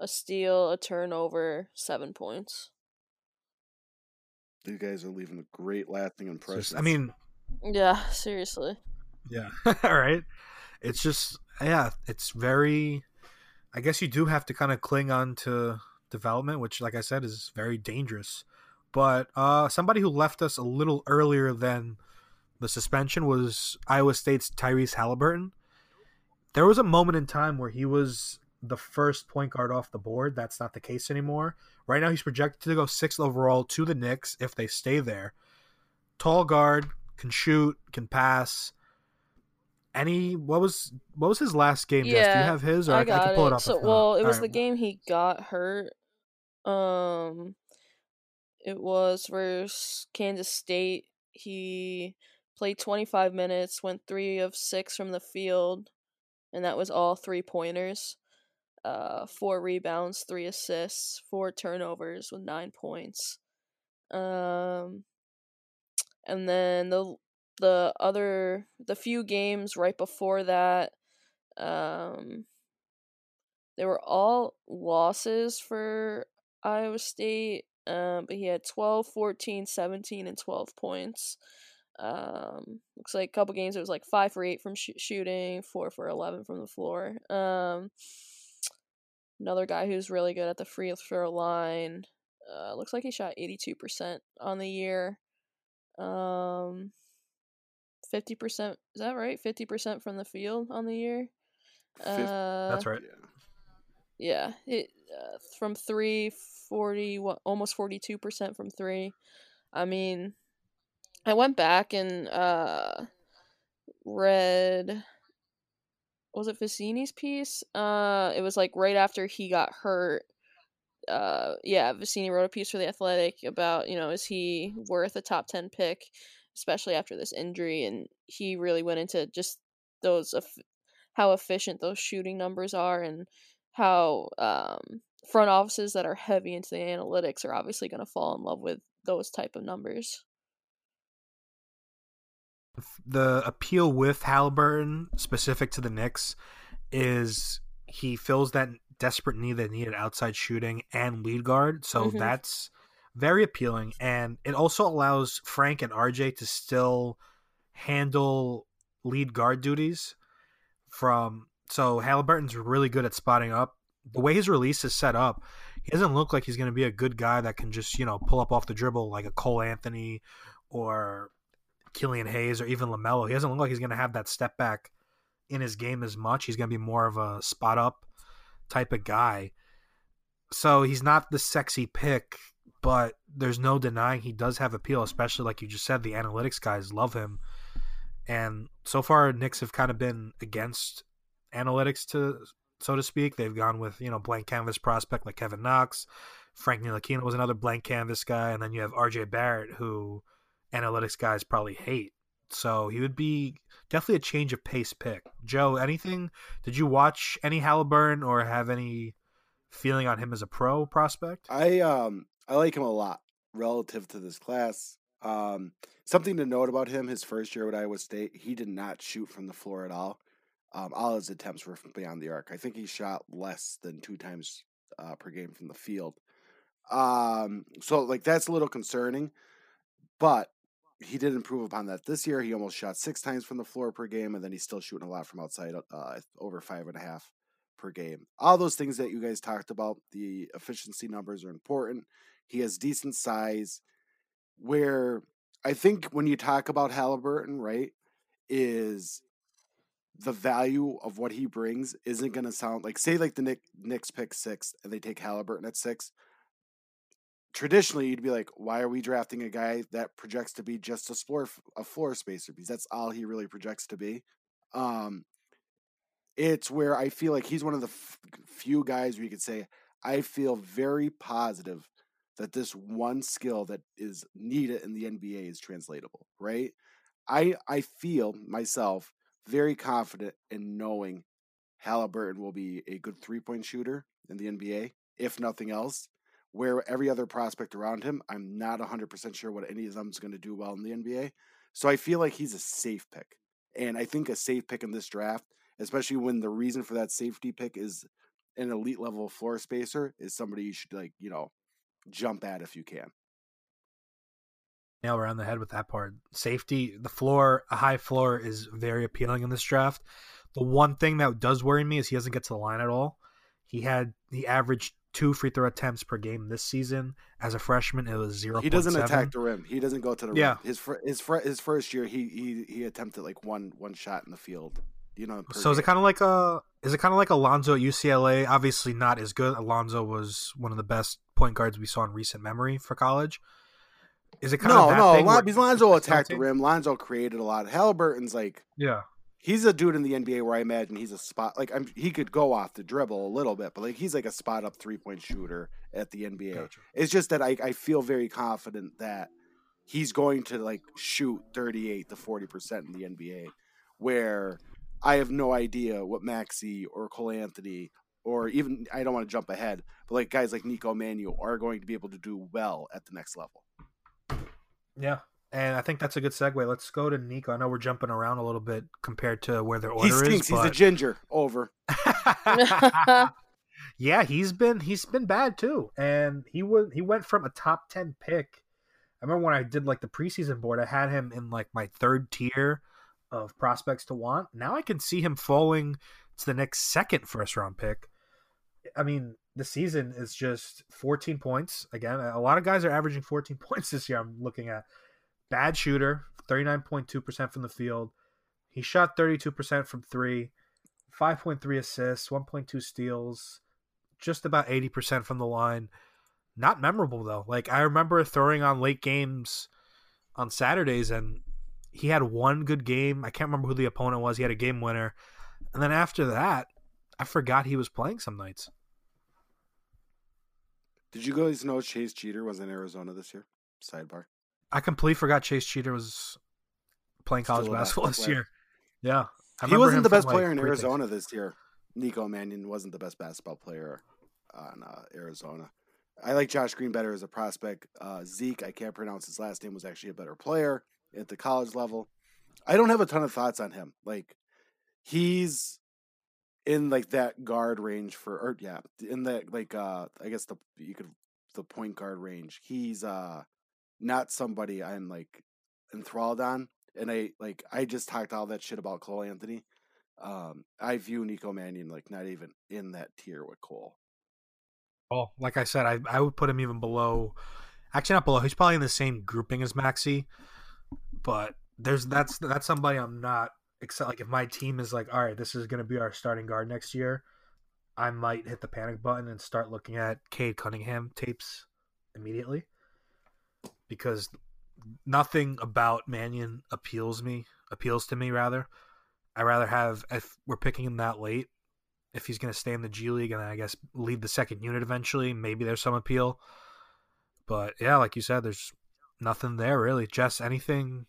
a steal, a turnover, 7 points. You guys are leaving a great lasting impression. just- I mean, Yeah, seriously. yeah, all right. It's just, yeah, it's very. I guess you do have to kind of cling on to development, which, like I said, is very dangerous. But uh, somebody who left us a little earlier than the suspension was Iowa State's Tyrese Halliburton. There was a moment in time where he was the first point guard off the board. That's not the case anymore. Right now, he's projected to go sixth overall to the Knicks if they stay there. Tall guard, can shoot, can pass. Any what was what was his last game? Jess? Do you have his, or I, I I can pull it, it. up. So, well, it was right. the game he got hurt. Um, it was versus Kansas State. He played 25 minutes, went three of six from the field, and that was all three pointers. Uh, four rebounds, three assists, four turnovers with nine points. Um, and then the the other the few games right before that, um, they were all losses for Iowa State. Um, but he had 12, 14, 17, and 12 points. Um, looks like a couple games it was like five for eight from sh- shooting, four for eleven from the floor. Um, another guy who's really good at the free throw line. Uh, looks like he shot eighty two percent on the year. Um, fifty percent is that right? Fifty percent from the field on the year. Uh, That's right. Yeah. yeah, it uh, from three, 40, what, almost forty two percent from three. I mean, I went back and uh read was it Vecenie's piece? Uh, it was like right after he got hurt. Uh, yeah, Vicini wrote a piece for the Athletic about you know is he worth a top ten pick, especially after this injury, and he really went into just those how efficient those shooting numbers are and how um, front offices that are heavy into the analytics are obviously going to fall in love with those type of numbers. The appeal with Halliburton, specific to the Knicks, is he fills that desperate need that needed outside shooting and lead guard. So Mhm. that's very appealing, and it also allows Frank and RJ to still handle lead guard duties. From so Halliburton's really good at spotting up. The way his release is set up, he doesn't look like he's going to be a good guy that can just you know pull up off the dribble like a Cole Anthony or Killian Hayes or even Lamelo. He doesn't look like he's going to have that step back in his game as much. He's going to be more of a spot up type of guy. So he's not the sexy pick, but there's no denying he does have appeal, especially like you just said, the analytics guys love him. And so far, Knicks have kind of been against analytics to so to speak. They've gone with you know blank canvas prospect like Kevin Knox. Frank Ntilikina was another blank canvas guy, and then you have R.J. Barrett, who analytics guys probably hate. So he would be definitely a change of pace pick. Joe, anything? Did you watch any Halliburton or have any feeling on him as a pro prospect? I um I like him a lot relative to this class. Um, something to note about him: his first year at Iowa State, he did not shoot from the floor at all. Um, all his attempts were from beyond the arc. I think he shot less than two times uh, per game from the field. Um, so like that's a little concerning, but he did improve upon that this year. He almost shot six times from the floor per game, and then he's still shooting a lot from outside, uh, over five and a half per game. All those things that you guys talked about, the efficiency numbers are important. He has decent size. Where I think when you talk about Halliburton, right, is the value of what he brings isn't going to sound like say like the Nick, Knicks pick six and they take Halliburton at six. Traditionally, you'd be like, why are we drafting a guy that projects to be just a floor a floor spacer because that's all he really projects to be. Um, it's where I feel like he's one of the f- few guys where you could say I feel very positive that this one skill that is needed in the NBA is translatable, right? I I feel myself very confident in knowing Halliburton will be a good three point shooter in the NBA, if nothing else. Where every other prospect around him, I'm not 100% sure what any of them is going to do well in the NBA. So I feel like he's a safe pick. And I think a safe pick in this draft, especially when the reason for that safety pick is an elite level floor spacer, is somebody you should, like, you know, jump at if you can. nail around the head with that part. Safety, the floor, a high floor is very appealing in this draft. The one thing that does worry me is he doesn't get to the line at all. He had he averaged two free throw attempts per game this season. As a freshman, it was zero. He doesn't attack the rim. He doesn't go to the Yeah. rim. His his his first year, he he he attempted like one one shot in the field. You know. So is it kind of like a is it kind of like Alonzo at UCLA? Obviously not as good. Alonzo was one of the best point guards we saw in recent memory for college. Is it kind no of no? thing where- Lon- because Lonzo attacked the rim. Lonzo created a lot. Halliburton's like Yeah, he's a dude in the NBA where I imagine he's a spot like I'm, he could go off the dribble a little bit, but like he's like a spot up three point shooter at the NBA. gotcha. It's just that I, I feel very confident that he's going to like shoot 38 to 40 percent in the NBA, where I have no idea what Maxey or Cole Anthony or even I don't want to jump ahead, but like guys like Nico Mannion are going to be able to do well at the next level. Yeah, and I think that's a good segue. Let's go to Nico. I know we're jumping around a little bit compared to where their He order stinks. is, He's a ginger. Over. yeah, he's been he's been bad too, and he was he went from a top ten pick. I remember when I did like the preseason board, I had him in like my third tier of prospects to want. Now I can see him falling to the next second first round pick. I mean, the season is just 14 points. Again, a lot of guys are averaging 14 points this year. I'm looking at bad shooter, 39.2% from the field. He shot 32% from three, 5.3 assists, 1.2 steals, just about 80% from the line. Not memorable though. Like I remember throwing on late games on Saturdays and he had one good game. I can't remember who the opponent was. He had a game winner. And then after that, I forgot he was playing some nights. Did you guys know Chase Jeter was in Arizona this year? Sidebar. I completely forgot Chase Jeter was playing college basketball this player. year. Yeah. I he wasn't the best like, player in pre-things. Arizona this year. Nico Mannion wasn't the best basketball player on uh, Arizona. I like Josh Green better as a prospect. Uh, Zeke, I can't pronounce his last name, was actually a better player at the college level. I don't have a ton of thoughts on him. Like he's in like that guard range for, or yeah, in that like uh, I guess the you could the point guard range. He's uh not somebody I'm like enthralled on, and I like I just talked all that shit about Cole Anthony. Um, I view Nico Mannion like not even in that tier with Cole. Well, like I said, I, I would put him even below. Actually, not below. He's probably in the same grouping as Maxey, but there's that's that's somebody I'm not except like if my team is like, all right, this is going to be our starting guard next year, I might hit the panic button and start looking at Cade Cunningham tapes immediately because nothing about Mannion appeals me appeals to me rather. I rather have if we're picking him that late, if he's going to stay in the G League and I guess lead the second unit eventually, maybe there's some appeal. But yeah, like you said, there's nothing there really. Jess, anything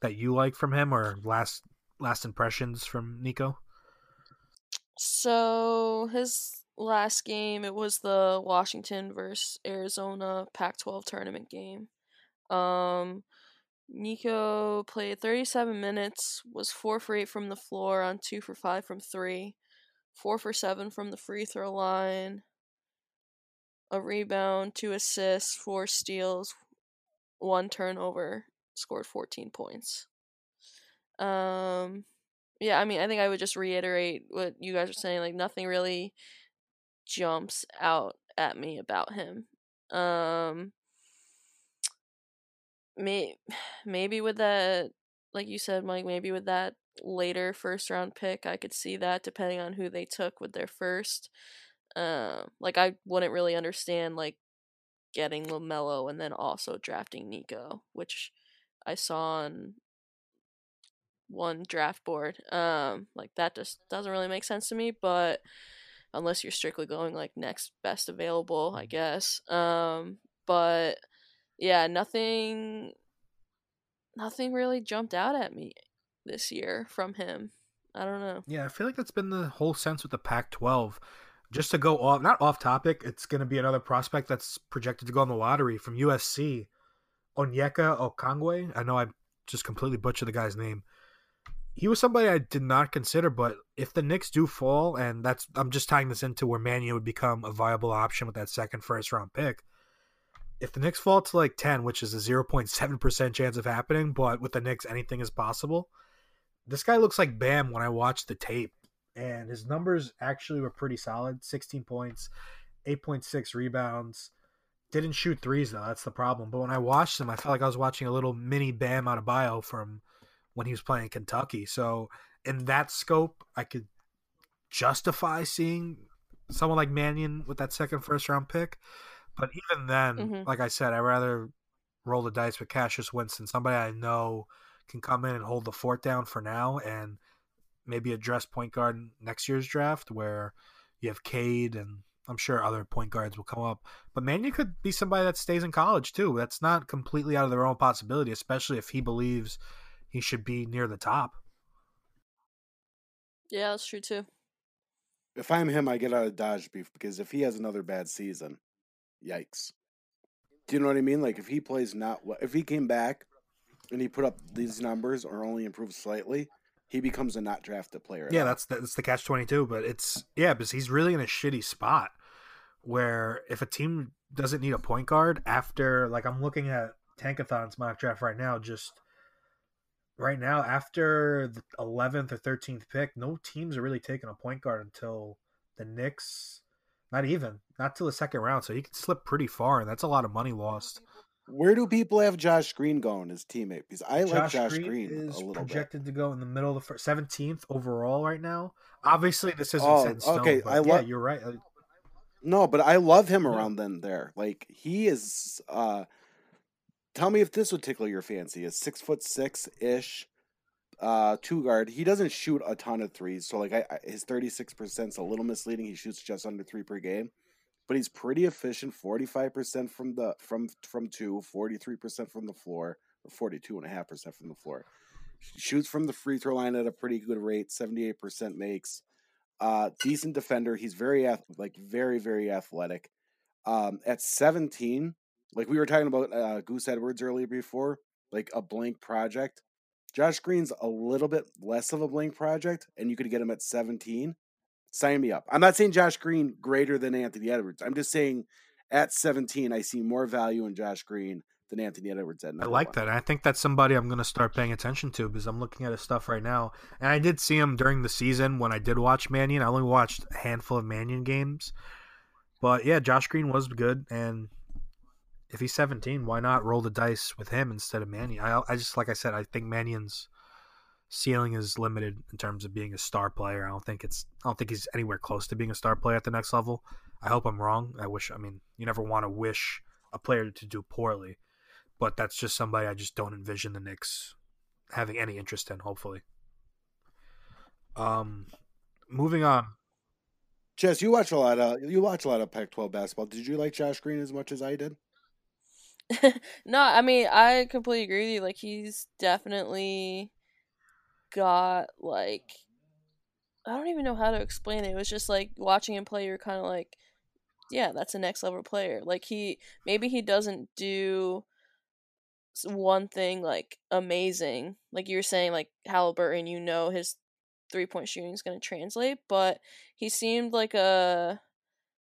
that you like from him or last last impressions from Nico? So his last game, it was the Washington versus Arizona Pac-12 tournament game. Um, Nico played 37 minutes, was four for eight from the floor on two for five from three, four for seven from the free throw line, a rebound, two assists, four steals, one turnover, scored 14 points. Um, yeah, I mean, I think I would just reiterate what you guys are saying. Like, nothing really jumps out at me about him. Um, may maybe with that, like you said, Mike, maybe with that later first round pick, I could see that depending on who they took with their first. Um, like I wouldn't really understand like getting Lamelo and then also drafting Nico, which I saw on one draft board. Um, like that just doesn't really make sense to me, but unless you're strictly going like next best available, I guess. Um, but yeah, nothing nothing really jumped out at me this year from him. I don't know. Yeah, I feel like that's been the whole sense with the Pac-12. Just to go off, not off topic, it's going to be another prospect that's projected to go in the lottery from USC, Onyeka Okangwe. I know I just completely butchered the guy's name. He was somebody I did not consider, but if the Knicks do fall, and that's I'm just tying this into where Mannion would become a viable option with that second first round pick. If the Knicks fall to like ten, which is a zero point seven percent chance of happening, but with the Knicks anything is possible. This guy looks like Bam when I watched the tape and his numbers actually were pretty solid 16 points 8.6 rebounds didn't shoot threes though that's the problem but when i watched him i felt like i was watching a little mini Bam Adebayo from when he was playing kentucky so in that scope i could justify seeing someone like mannion with that second first round pick but even then Mhm. like i said i'd rather roll the dice with cassius winston somebody i know can come in and hold the fort down for now and maybe address point guard next year's draft where you have Cade and I'm sure other point guards will come up. But Mannion could be somebody that stays in college too. That's not completely out of their own possibility, especially if he believes he should be near the top. Yeah, that's true too. If I'm him, I get out of Dodge beef because if he has another bad season, yikes. Do you know what I mean? Like if he plays not well, if he came back and he put up these numbers or only improved slightly, he becomes a not drafted player. Yeah, that's the, that's the catch twenty two. But it's yeah, because he's really in a shitty spot where if a team doesn't need a point guard after like I'm looking at Tankathon's mock draft right now, just right now after the eleventh or thirteenth pick, no teams are really taking a point guard until the Knicks. Not even not till the second round, so he could slip pretty far, and that's a lot of money lost. Where do people have Josh Green going as teammate? Because I like Josh Green, Green, is a little bit. projected to go in the middle of the first, 17th overall right now. Obviously, this isn't Oh, set in stone. okay, I yeah, love- you're right. Uh, No, but I love him Yeah. around then there. Like he is uh tell me if this would tickle your fancy. A six foot six ish uh two guard. He doesn't shoot a ton of threes. So like I, I his thirty six percent is a little misleading. He shoots just under three per game. But he's pretty efficient, 45% from the from from two, 43% from the floor, or 42.5% from the floor. Shoots from the free throw line at a pretty good rate, 78% makes uh decent defender he's very ath- like very very athletic um at 17 like we were talking about uh goose edwards earlier before like a blank project josh green's a little bit less of a blank project and you could get him at 17 sign me up i'm not saying josh green greater than anthony edwards i'm just saying at 17 i see more value in josh green than anthony edwards at I like one. that. And I think that's somebody I'm going to start paying attention to because I'm looking at his stuff right now. And I did see him during the season when I did watch Mannion. I only watched a handful of Mannion games. But yeah, Josh Green was good. And if he's 17, why not roll the dice with him instead of Mannion? I, I just, like I said, I think Mannion's ceiling is limited in terms of being a star player. I don't think it's, I don't think he's anywhere close to being a star player at the next level. I hope I'm wrong. I wish, I mean, you never want to wish a player to do poorly but that's just somebody I just don't envision the Knicks having any interest in. Hopefully. Um, moving on. Jess, you watch a lot of you watch a lot of Pac-12 basketball. Did you like Josh Green as much as I did? no, I mean I completely agree with you. Like he's definitely got like I don't even know how to explain it. It was just like watching him play. You're kind of like, yeah, that's a next level player. Like he maybe he doesn't do one thing like amazing. Like you were saying, like Halliburton, you know his three point shooting is going to translate, but he seemed like a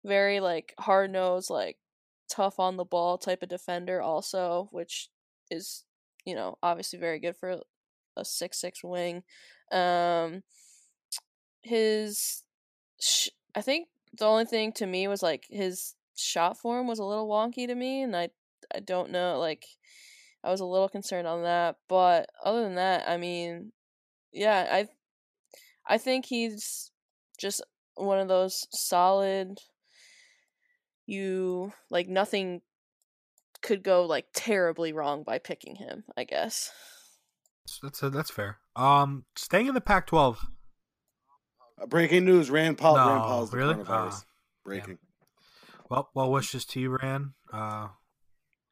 very like hard nosed, like tough on the ball type of defender, also, which is you know obviously very good for a six six wing. Um, his, sh- I think the only thing to me was like his shot form was a little wonky to me, and I I don't know like I was a little concerned on that, but other than that, I mean, yeah, I I think he's just one of those solid you like nothing could go like terribly wrong by picking him, I guess. That's that's fair. Um, staying in the Pac-12. Uh, breaking news: Rand Paul. Rand No, Paul is the really? coronavirus. Ah, breaking. Well, well wishes to you, Rand, uh,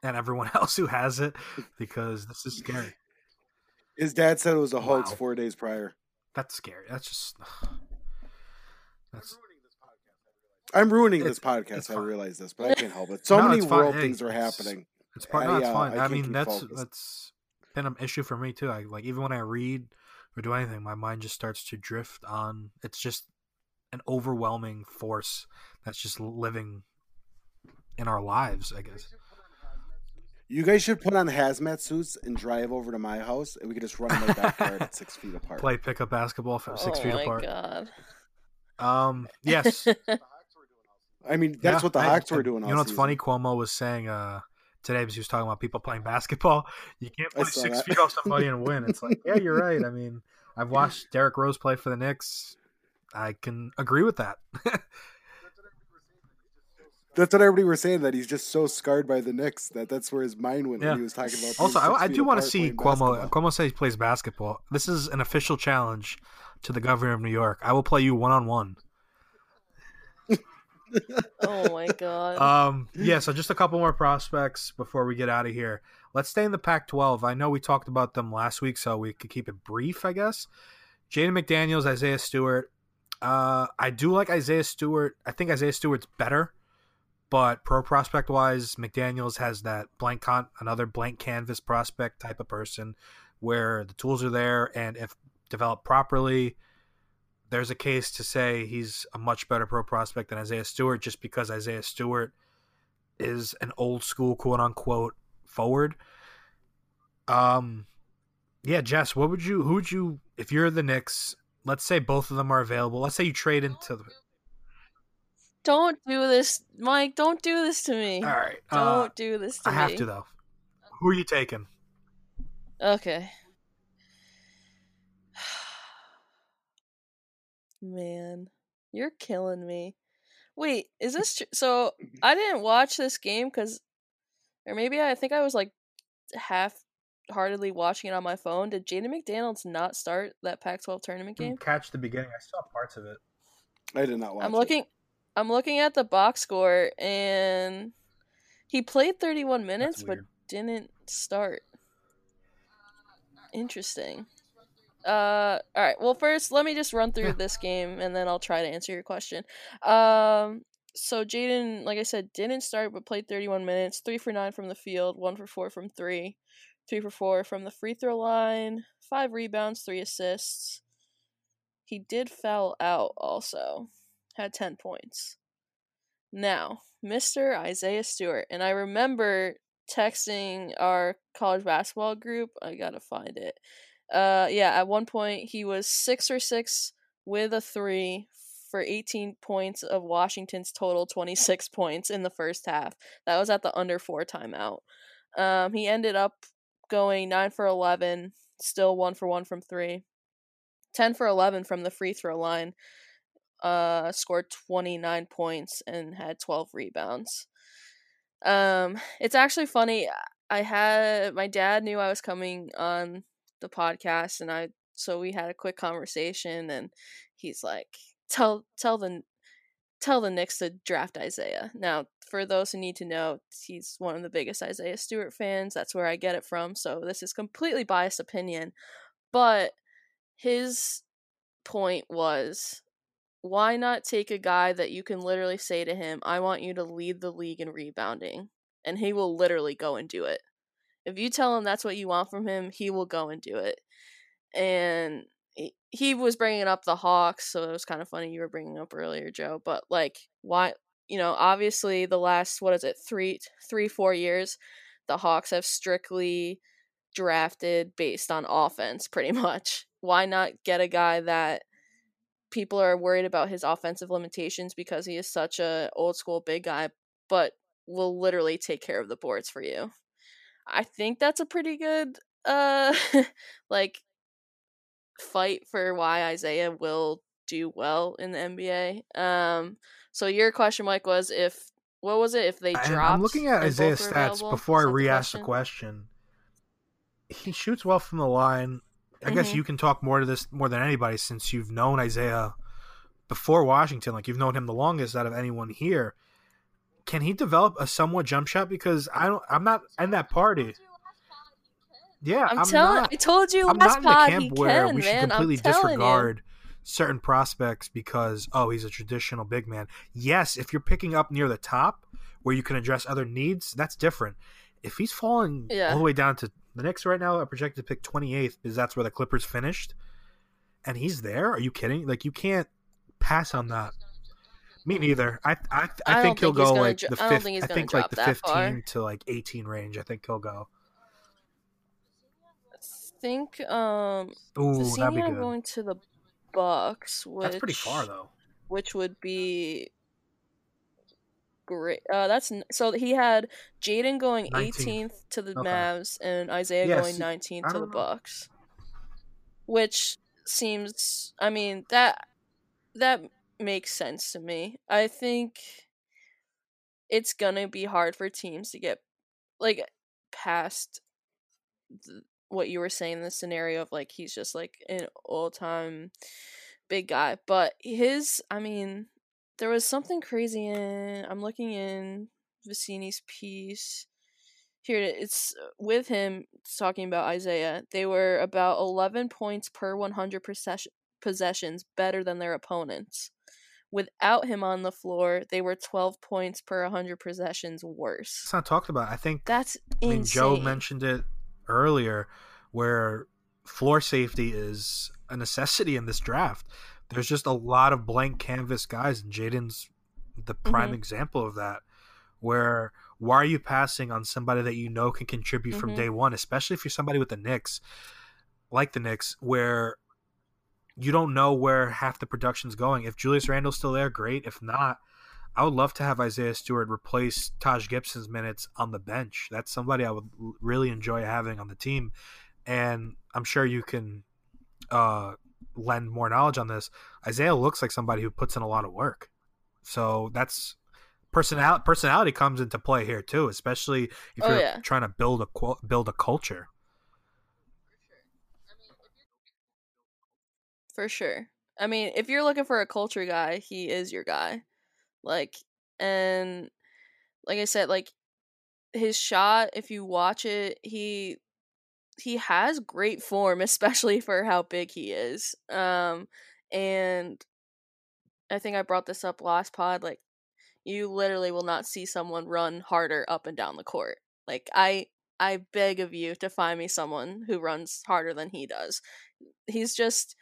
and everyone else who has it, because this is scary. His dad said it was a hoax Wow. four days prior. That's scary. That's just. That's I'm ruining It's- this podcast. I realize this, but I can't help it. So No, many world Hey, things are happening. it's part. No, I, it's uh, fine. I I, can't mean, that's focused. that's been an issue for me too. I like even when I read or do anything, my mind just starts to drift on. It's just an overwhelming force that's just living in our lives. I guess. You guys should put on hazmat suits and drive over to my house, and we could just run in my backyard at six feet apart. Play pickup basketball from six oh feet my apart. god. Um. Yes. I mean, that's Yeah, what the I- Hawks were doing. You know what's season. funny? Cuomo was saying uh, today because he was talking about people playing basketball. You can't play six that. feet off somebody and win. It's like, yeah, you're right. I mean, I've watched Derrick Rose play for the Knicks. I can agree with that. That's what everybody was saying. That he's just so scarred by the Knicks that that's where his mind went Yeah. when he was talking about. also, I, I do want to see Cuomo. basketball. Cuomo says he plays basketball. This is an official challenge to the governor of New York. I will play you one on one. Oh my god. Um, yeah, so just a couple more prospects before we get out of here. Let's stay in the Pac 12. I know we talked about them last week, so we could keep it brief, I guess. Jaden McDaniels, Isaiah Stewart. Uh, I do like Isaiah Stewart. I think Isaiah Stewart's better, but pro prospect wise, McDaniels has that blank con another blank canvas prospect type of person where the tools are there and if developed properly, there's a case to say he's a much better pro prospect than Isaiah Stewart just because Isaiah Stewart is an old school quote unquote forward. Um yeah, Jess, what would you who would you if you're the Knicks, let's say both of them are available. Let's say you trade into the Don't do this, Mike. Don't do this to me. All right. Don't Uh, do this to I me. I have to though. Who are you taking? Okay. Man, you're killing me. Wait, is this tr- so? Mm-hmm. I didn't watch this game because, or maybe I think I was like half-heartedly watching it on my phone. Did Jaden McDaniels not start that Pac-12 tournament game? Catch the beginning. I saw parts of it. I did not watch. I'm it. looking. I'm looking at the box score, and he played 31 minutes, but didn't start. Interesting. Uh, all right. Well, first, let me just run through this game, and then I'll try to answer your question. Um, so Jaden, like I said, didn't start, but played 31 minutes. Three for nine from the field, one for four from three, three for four from the free throw line, five rebounds, three assists. He did foul out also, had 10 points. Now, Mr. Isaiah Stewart, and I remember texting our college basketball group. I gotta find it. Uh, yeah, at one point he was six or six with a three for 18 points of Washington's total 26 points in the first half. That was at the under four timeout. Um, he ended up going nine for 11, still one for one from three. 10 for 11 from the free throw line. Uh, scored 29 points and had 12 rebounds. Um, it's actually funny. I had my dad knew I was coming on the podcast, and I so we had a quick conversation, and he's like, "Tell tell the tell the Knicks to draft Isaiah." Now, for those who need to know, he's one of the biggest Isaiah Stewart fans. That's where I get it from. So this is completely biased opinion, but his point was why not take a guy that you can literally say to him, I want you to lead the league in rebounding? And he will literally go and do it. If you tell him that's what you want from him, he will go and do it. And he, was bringing up the Hawks, so it was kind of funny you were bringing up earlier, Joe. But like, why? You know, obviously the last what is it, three, three, four years, the Hawks have strictly drafted based on offense, pretty much. Why not get a guy that people are worried about his offensive limitations because he is such a old school big guy, but will literally take care of the boards for you. I think that's a pretty good uh like fight for why Isaiah will do well in the NBA. Um so your question Mike was if what was it if they dropped I'm looking at Isaiah's stats available? before I Is re-ask the question? question. He shoots well from the line. I guess Mhm. you can talk more to this more than anybody since you've known Isaiah before Washington. Like you've known him the longest out of anyone here. Can he develop a somewhat jump shot? Because I don't. I'm not in that party. Yeah, I'm, I'm, telling not. I told you I'm last not in the pod camp he where can, we should man. completely I'm you. disregard certain prospects because oh he's a traditional big man. Yes, if you're picking up near the top where you can address other needs, that's different. If he's falling Yeah. all the way down to the Knicks right now are projected to pick 28th because that's where the Clippers finished, and he's there. Are you kidding? Like you can't pass on that. Me neither. I I, I, I think he'll think go like dro- the I don't think he's I think like drop the 15 far. to like 18 range. I think he'll go. I think um Ooh, the that'd be good. going to the Bucks, which That's pretty far though. which would be great. Uh, that's so he had Jaden going 19th. 18th to the Okay. Mavs and Isaiah Yeah, going 19th to the know. Bucks, which seems. I mean that that makes sense to me. I think it's gonna be hard for teams to get like past th- what you were saying in the scenario of like he's just like an all time big guy. But his, I mean, there was something crazy in. I'm looking in Vecenie's piece. Here it's with him talking about Isaiah. They were about 11 points per 100 possession, possessions better than their opponents, without him on the floor, they were 12 points per 100 possessions worse. It's not talked about. I think That's I mean, insane. Joe mentioned it earlier, where floor safety is a necessity in this draft. There's just a lot of blank canvas guys, and Jaden's the prime Mhm. example of that. Where why are you passing on somebody that you know can contribute from Mhm. day one, especially if you're somebody with the Knicks, like the Knicks, where you don't know where half the production's going. If Julius Randle's still there, great. If not, I would love to have Isaiah Stewart replace Taj Gibson's minutes on the bench. That's somebody I would really enjoy having on the team, and I'm sure you can uh, lend more knowledge on this. Isaiah looks like somebody who puts in a lot of work, so that's personality. Personality comes into play here too, especially if Oh, you're yeah. trying to build a build a culture. For sure. I mean, if you're looking for a culture guy, he is your guy. Like, and like I said, like his shot, if you watch it, he he has great form, especially for how big he is. Um, and I think I brought this up last pod. Like, you literally will not see someone run harder up and down the court. Like, I I beg of you to find me someone who runs harder than he does. He's just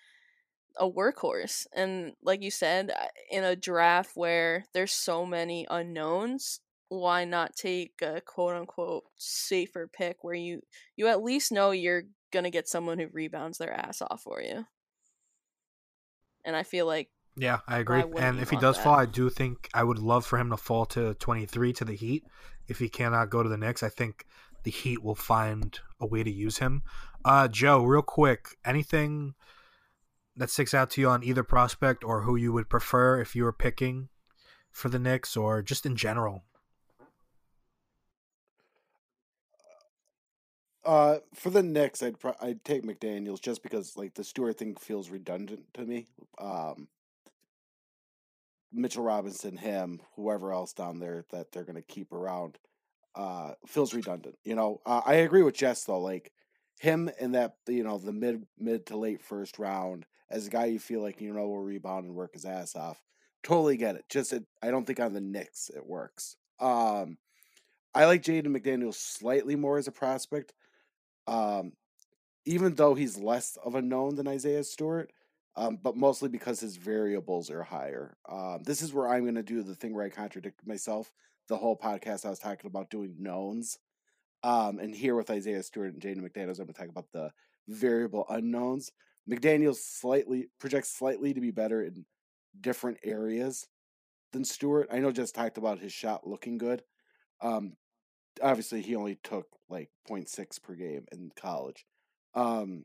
a workhorse. And like you said, in a draft where there's so many unknowns, why not take a quote unquote safer pick where you you at least know you're gonna get someone who rebounds their ass off for you. And I feel like Yeah, I agree. And if he does that? fall, I do think I would love for him to fall to 23 to the Heat. If he cannot go to the Knicks, I think the Heat will find a way to use him. Uh, Joe, real quick, anything that sticks out to you on either prospect or who you would prefer if you were picking for the Knicks or just in general? Uh, for the Knicks, I'd pro- I'd take McDaniel's just because like the Stewart thing feels redundant to me. Um, Mitchell Robinson, him, whoever else down there that they're gonna keep around, uh, feels redundant. You know, uh, I agree with Jess though. Like him in that you know the mid mid to late first round as a guy you feel like you know will rebound and work his ass off. Totally get it. Just it, I don't think on the Knicks it works. Um, I like Jaden McDaniel slightly more as a prospect. Um, even though he's less of a known than Isaiah Stewart, um, but mostly because his variables are higher. Um, this is where I'm going to do the thing where I contradict myself. The whole podcast I was talking about doing knowns. Um, and here with Isaiah Stewart and Jaden McDaniels, I'm going to talk about the variable unknowns. McDaniels slightly projects slightly to be better in different areas than Stewart. I know just talked about his shot looking good. Um, obviously he only took like 0.6 per game in college. Um,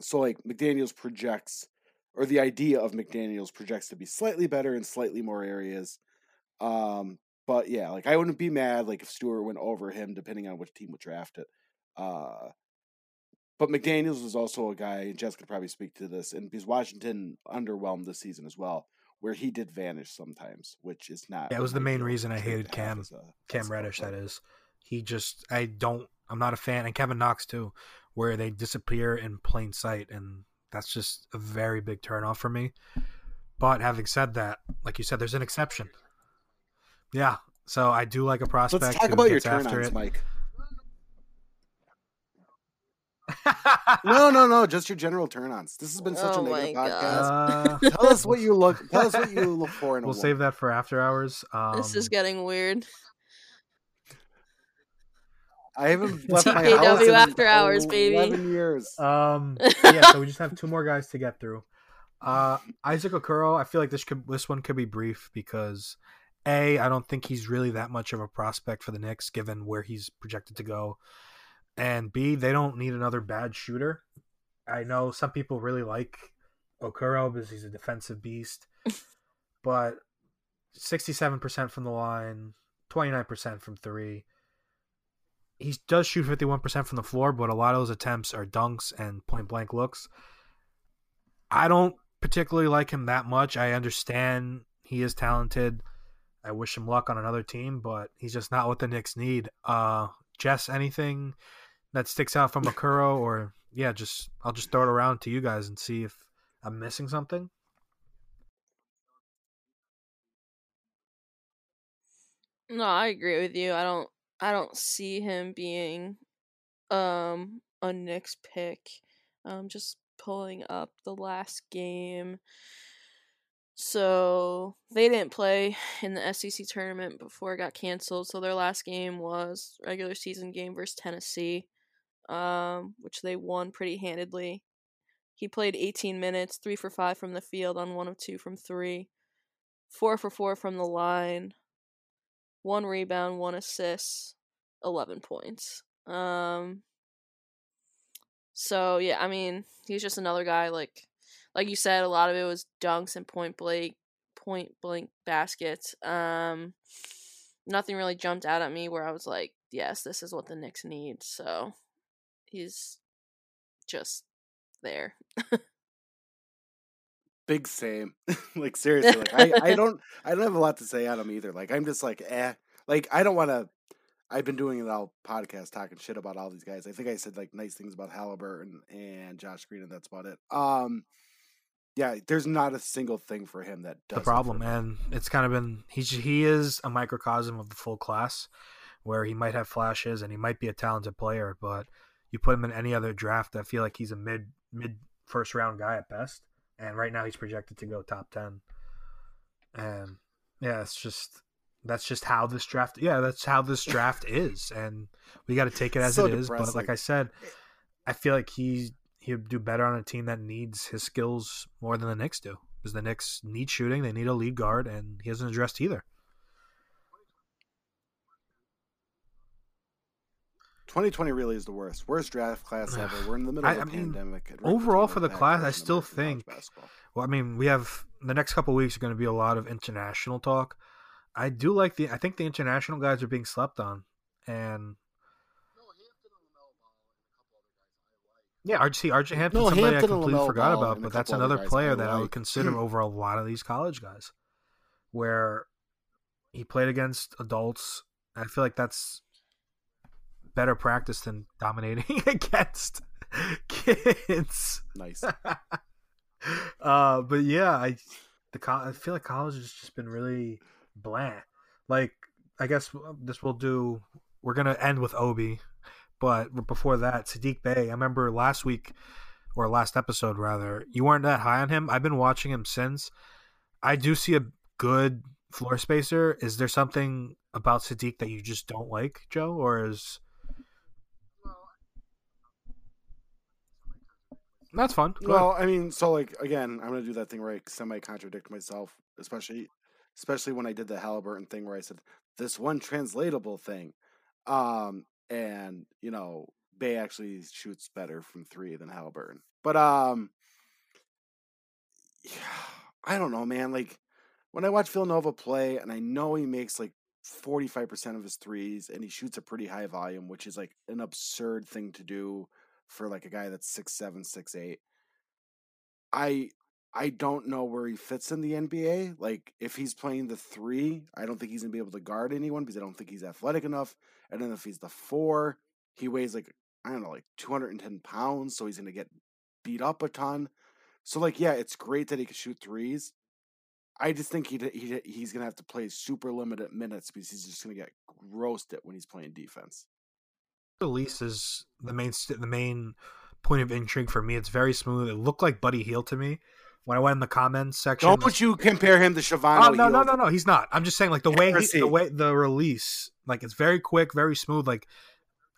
so like McDaniel's projects, or the idea of McDaniel's projects to be slightly better in slightly more areas. Um, but yeah, like I wouldn't be mad like if Stewart went over him, depending on which team would draft it. Uh, but McDaniel's was also a guy, and Jess could probably speak to this, and because Washington underwhelmed this season as well, where he did vanish sometimes, which is not. Yeah, it was the main reason I hated Cam- as a- as Cam Reddish, player. is. He just, I don't, I'm not a fan. And Kevin Knox, too, where they disappear in plain sight. And that's just a very big turnoff for me. But having said that, like you said, there's an exception. Yeah. So I do like a prospect. Let's talk about your gets after turn-ons, it. Mike. No, no, no, just your general turn-ons. This has been such Oh a negative podcast. Uh, tell us what you look. Tell us what you look for in we'll woman. save that for after hours. Um, this is getting weird. I haven't left my TKW house in after hours, baby. Eleven years. Um, yeah, so we just have two more guys to get through. Uh, Isaac Okoro, I feel like this could this one could be brief because a I don't think he's really that much of a prospect for the Knicks given where he's projected to go, and b they don't need another bad shooter. I know some people really like Okoro because he's a defensive beast, but sixty-seven percent from the line, twenty-nine percent from three. He does shoot fifty-one percent from the floor, but a lot of those attempts are dunks and point-blank looks. I don't particularly like him that much. I understand he is talented. I wish him luck on another team, but he's just not what the Knicks need. Uh, Jess, anything that sticks out from Makuro, or yeah, just I'll just throw it around to you guys and see if I'm missing something. No, I agree with you. I don't I don't see him being um a Knicks pick. Um just pulling up the last game. So they didn't play in the SEC tournament before it got canceled. So their last game was regular season game versus Tennessee, um, which they won pretty handedly. He played 18 minutes, three for five from the field on one of two from three, four for four from the line, one rebound, one assist, 11 points. Um, so yeah, I mean, he's just another guy like like you said, a lot of it was dunks and point blank point blank baskets. Um nothing really jumped out at me where I was like, yes, this is what the Knicks need. So he's just there. Big same. like seriously, like I, I don't I don't have a lot to say on him either. Like I'm just like eh. Like I don't want to. I've been doing it all podcast talking shit about all these guys. I think I said like nice things about Halliburton and Josh Green, and that's about it. Um, yeah, there's not a single thing for him that does the problem, and it's kind of been he's he is a microcosm of the full class, where he might have flashes and he might be a talented player, but you put him in any other draft, I feel like he's a mid mid first round guy at best, and right now he's projected to go top ten, and yeah, it's just that's just how this draft yeah that's how this draft is and we got to take it as So it is depressing. but like i said i feel like he he'd do better on a team that needs his skills more than the Knicks do because the Knicks need shooting they need a lead guard and he hasn't addressed either 2020 really is the worst. Worst draft class ever. We're in the middle I- of a I mean, pandemic. and overall for the class, I still think- well i mean we have the next couple weeks are going to be a lot of international talk i do like the i think the international guys are being slept on and Yeah, RJ, RJ Hampton, No, somebody Hampton I completely forgot Ball about, but that's another player that I would consider over a lot of these college guys, where he played against adults. I feel like that's better practice than dominating against kids. Nice. uh, but yeah, I the I feel like college has just been really bland. Like I guess this will do. We're gonna end with Obi, but before that, Saddiq Bey, I remember last week or last episode rather, you weren't that high on him. I've been watching him since. I do see a good floor spacer. Is there something about Saddiq that you just don't like, Joe, or is that's fun? Go ahead. Well, I mean, so like again, I'm gonna do that thing where I semi contradict myself, especially especially when I did the Halliburton thing where I said this one translatable thing. Um and you know, Bey actually shoots better from three than Halliburton. But um yeah, I don't know, man. Like when I watch Villanova play and I know he makes like 45% of his threes and he shoots a pretty high volume, which is like an absurd thing to do for like a guy that's six seven, six eight. I I don't know where he fits in the NBA. Like if he's playing the three, I don't think he's gonna be able to guard anyone because I don't think he's athletic enough. And then if he's the four, he weighs like I don't know, like 210 pounds, so he's gonna get beat up a ton. So like, yeah, it's great that he can shoot threes. I just think he he he's gonna have to play super limited minutes because he's just gonna get roasted when he's playing defense. release is the main the main point of intrigue for me. It's very smooth. It looked like Buddy Hield to me when I went in the comments section. Don't you compare him to Shavano? Oh, no, no, no, no. He's not. I'm just saying, like the way he, the way the release, like it's very quick, very smooth, like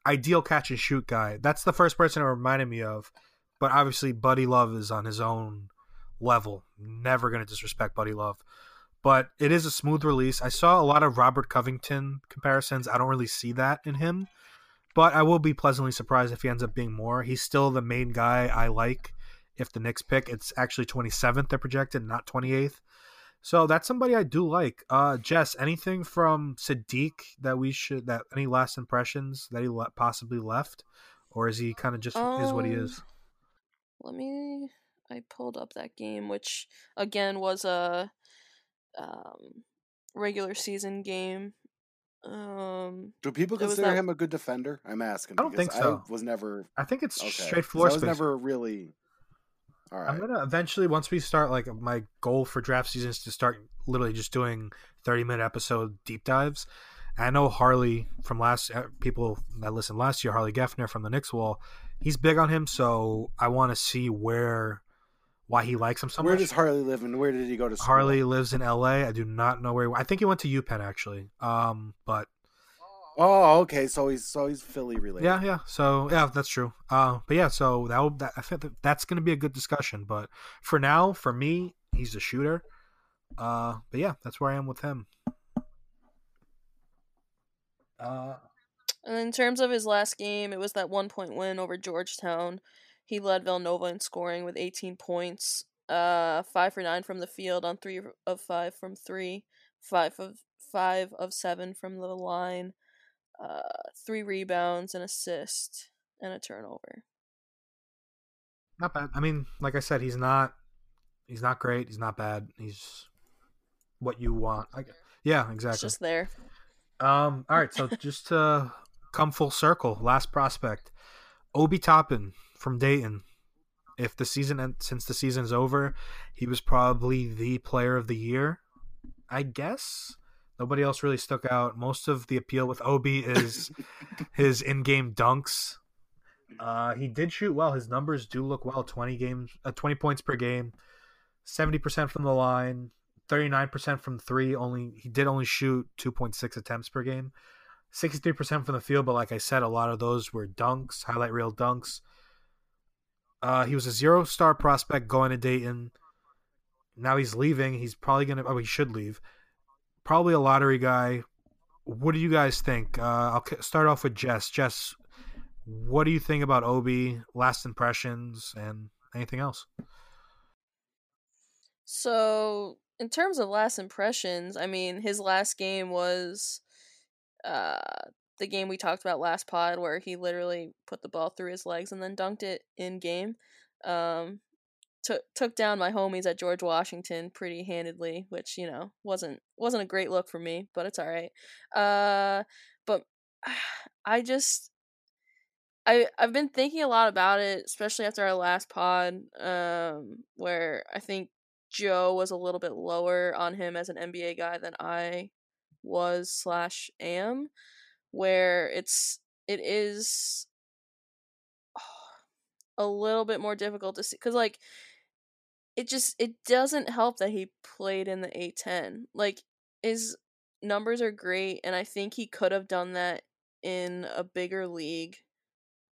ideal catch and shoot guy. That's the first person it reminded me of. But obviously, Buddy Love is on his own level. Never going to disrespect Buddy Love. But it is a smooth release. I saw a lot of Robert Covington comparisons. I don't really see that in him. But I will be pleasantly surprised if he ends up being more. He's still the main guy I like. If the Knicks pick, it's actually 27th they're projected, not 28th. So that's somebody I do like. Uh, Jess, anything from Saddiq that we should that any last impressions that he le- possibly left, or is he kind of just is what he Um, is? Let me. I pulled up that game, which again was a um, regular season game. Um, Do people consider that- him a good defender? I'm asking. I don't think so. I was never I think it's okay. straight 'cause floor I was space. never really. All right. I'm gonna eventually once we start like my goal for draft season is to start literally just doing 30 minute episode deep dives, I know Harley from last uh, people that listened last year, Harley Geffner from the Knicks wall, he's big on him. So I want to see where why he likes him so where much. Where does Harley live and where did he go to school? Harley lives in L.A. I do not know where. He, I think he went to UPenn actually. Um, but Oh, okay. So he's so he's Philly related. yeah, yeah. So yeah, that's true. Uh, but yeah, so that, will, that I think that that's going to be a good discussion. But for now, for me, he's a shooter. Uh, but yeah, that's where I am with him. Uh, And in terms of his last game, it was that one point win over Georgetown. He led Villanova in scoring with 18 points, uh, five for nine from the field on three of five from three, five of five of seven from the line, uh, three rebounds, an assist, and a turnover. not bad. I mean, like I said, he's not he's not great. He's not bad. He's what you want. I, yeah, It's exactly. just there. Um. All right. So just to come full circle, last prospect, Obi Toppin from Dayton. If the season end, since the season's over, he was probably the player of the year. I guess nobody else really stuck out. Most of the appeal with Obi is his in-game dunks. Uh, he did shoot well. His numbers do look well. Twenty games, uh, twenty points per game, seventy percent from the line, thirty nine percent from three. Only he did only shoot two point six attempts per game, sixty three percent from the field. But like I said, a lot of those were dunks, highlight reel dunks. Uh, he was a zero star prospect going to Dayton. Now he's leaving. He's probably gonna. Oh, he should leave. Probably a lottery guy. What do you guys think? Uh, I'll start off with Jess. Jess, what do you think about Obi? Last impressions and anything else? So, in terms of last impressions, I mean, his last game was uh the game we talked about last pod where he literally put the ball through his legs and then dunked it in game. Um took took down my homies at George Washington pretty handedly, which, you know, wasn't wasn't a great look for me, but it's all right. Uh but I just I I've been thinking a lot about it, especially after our last pod, um, where I think Joe was a little bit lower on him as an NBA guy than I was slash am, where it's it is a little bit more difficult to see because like it just it doesn't help that he played in the A10. Like his numbers are great, and I think he could have done that in a bigger league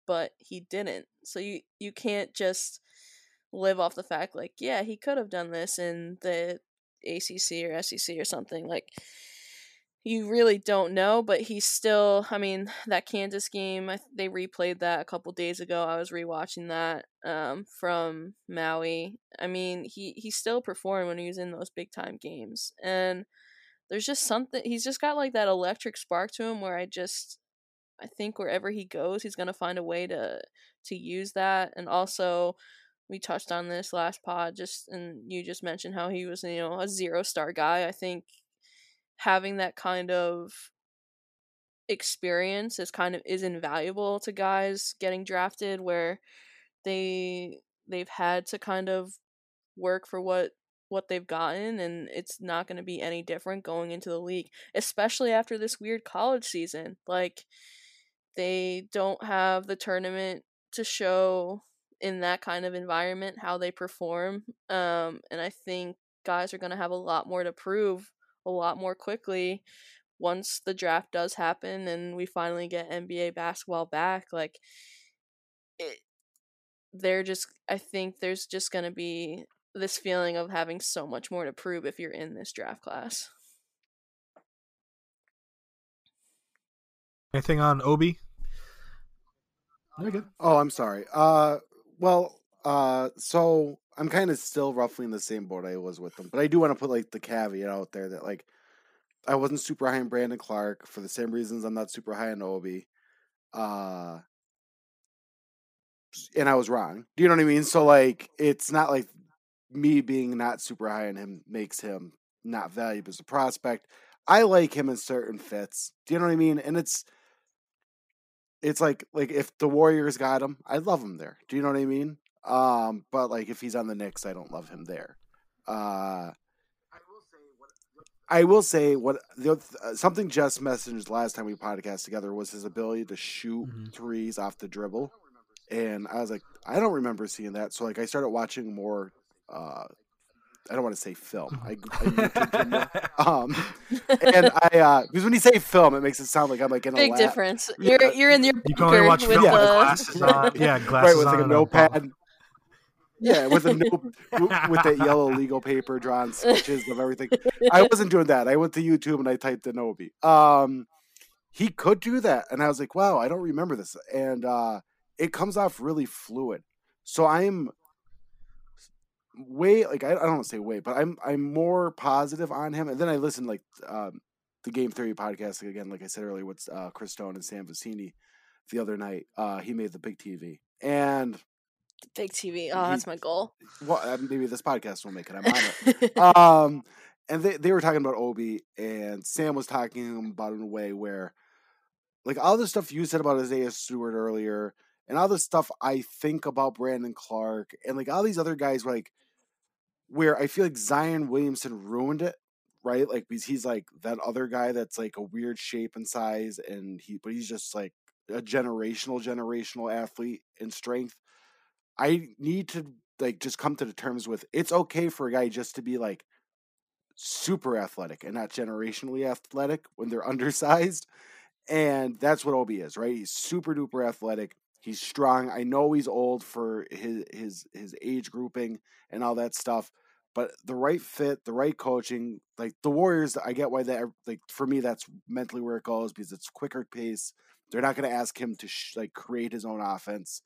but he didn't. So you you can't just live off the fact like yeah he could have done this in the ACC or SEC or something like you really don't know but he's still I mean that Kansas game they replayed that a couple days ago I was rewatching that um, from Maui I mean he he still performed when he was in those big time games and there's just something he's just got like that electric spark to him where I just I think wherever he goes, he's gonna find a way to to use that. And also, we touched on this last pod, just and you just mentioned how he was, you know, a zero star guy. I think having that kind of experience is kind of is invaluable to guys getting drafted where they they've had to kind of work for what what they've gotten and it's not going to be any different going into the league especially after this weird college season like they don't have the tournament to show in that kind of environment how they perform um and i think guys are going to have a lot more to prove a lot more quickly once the draft does happen and we finally get nba basketball back like it they're just i think there's just going to be this feeling of having so much more to prove if you're in this draft class Anything on Obi? Good. Oh, I'm sorry. Uh, well, uh, so I'm kind of still roughly in the same boat I was with them, but I do want to put like the caveat out there that like I wasn't super high on Brandon Clarke for the same reasons I'm not super high on Obi. Uh, and I was wrong. Do you know what I mean? So like, it's not like me being not super high on him makes him not valuable as a prospect. I like him in certain fits. Do you know what I mean? And it's it's like like if the Warriors got him, I love him there. Do you know what I mean? Um, but like if he's on the Knicks, I don't love him there. Uh, I will say what the, uh, something Jess messaged last time we podcast together was his ability to shoot Mhm. threes off the dribble, and I was like, I don't remember seeing that. So like, I started watching more. uh I don't want to say film. I, I YouTubed him more. um, and I uh because when you say film, it makes it sound like I'm like in a Big lab. difference. Yeah. You're you're in your You can only bunker watch with film with the glasses on. Yeah, glasses right with like on a and a notepad. Yeah, with a note with that yellow legal paper drawing sketches of everything. I wasn't doing that. I went to YouTube and I typed in Obi. Um, he could do that, and I was like, wow, I don't remember this, and uh, it comes off really fluid. So I'm way like I, I don't want to say way, but I'm I'm more positive on him. And then I listened like um, the Game Theory podcast again, like I said earlier, with uh, Chris Stone and Sam Vecenie the other night. Uh, he made the big TV, and big TV. Oh, that's my goal. well, uh, maybe this podcast will make it. I'm on it. um, and they, they were talking about Obi, and Sam was talking about it in a way where, like, all the stuff you said about Isaiah Stewart earlier, and all the stuff I think about Brandon Clarke, and like all these other guys, like, where I feel like Zion Williamson ruined it, right? Like, because he's like that other guy that's like a weird shape and size, and he, but he's just like a generational, generational athlete in strength. I need to like just come to the terms with it's okay for a guy just to be like super athletic and not generationally athletic when they're undersized. And that's what Obi is, right? He's super duper athletic. He's strong. I know he's old for his his his age grouping and all that stuff, but the right fit, the right coaching, like the Warriors, I get why that like for me that's mentally where it goes because it's quicker pace. They're not going to ask him to sh- like create his own offense.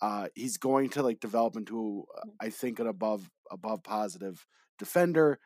Uh, he's going to like develop into, uh, I think, an above above positive defender.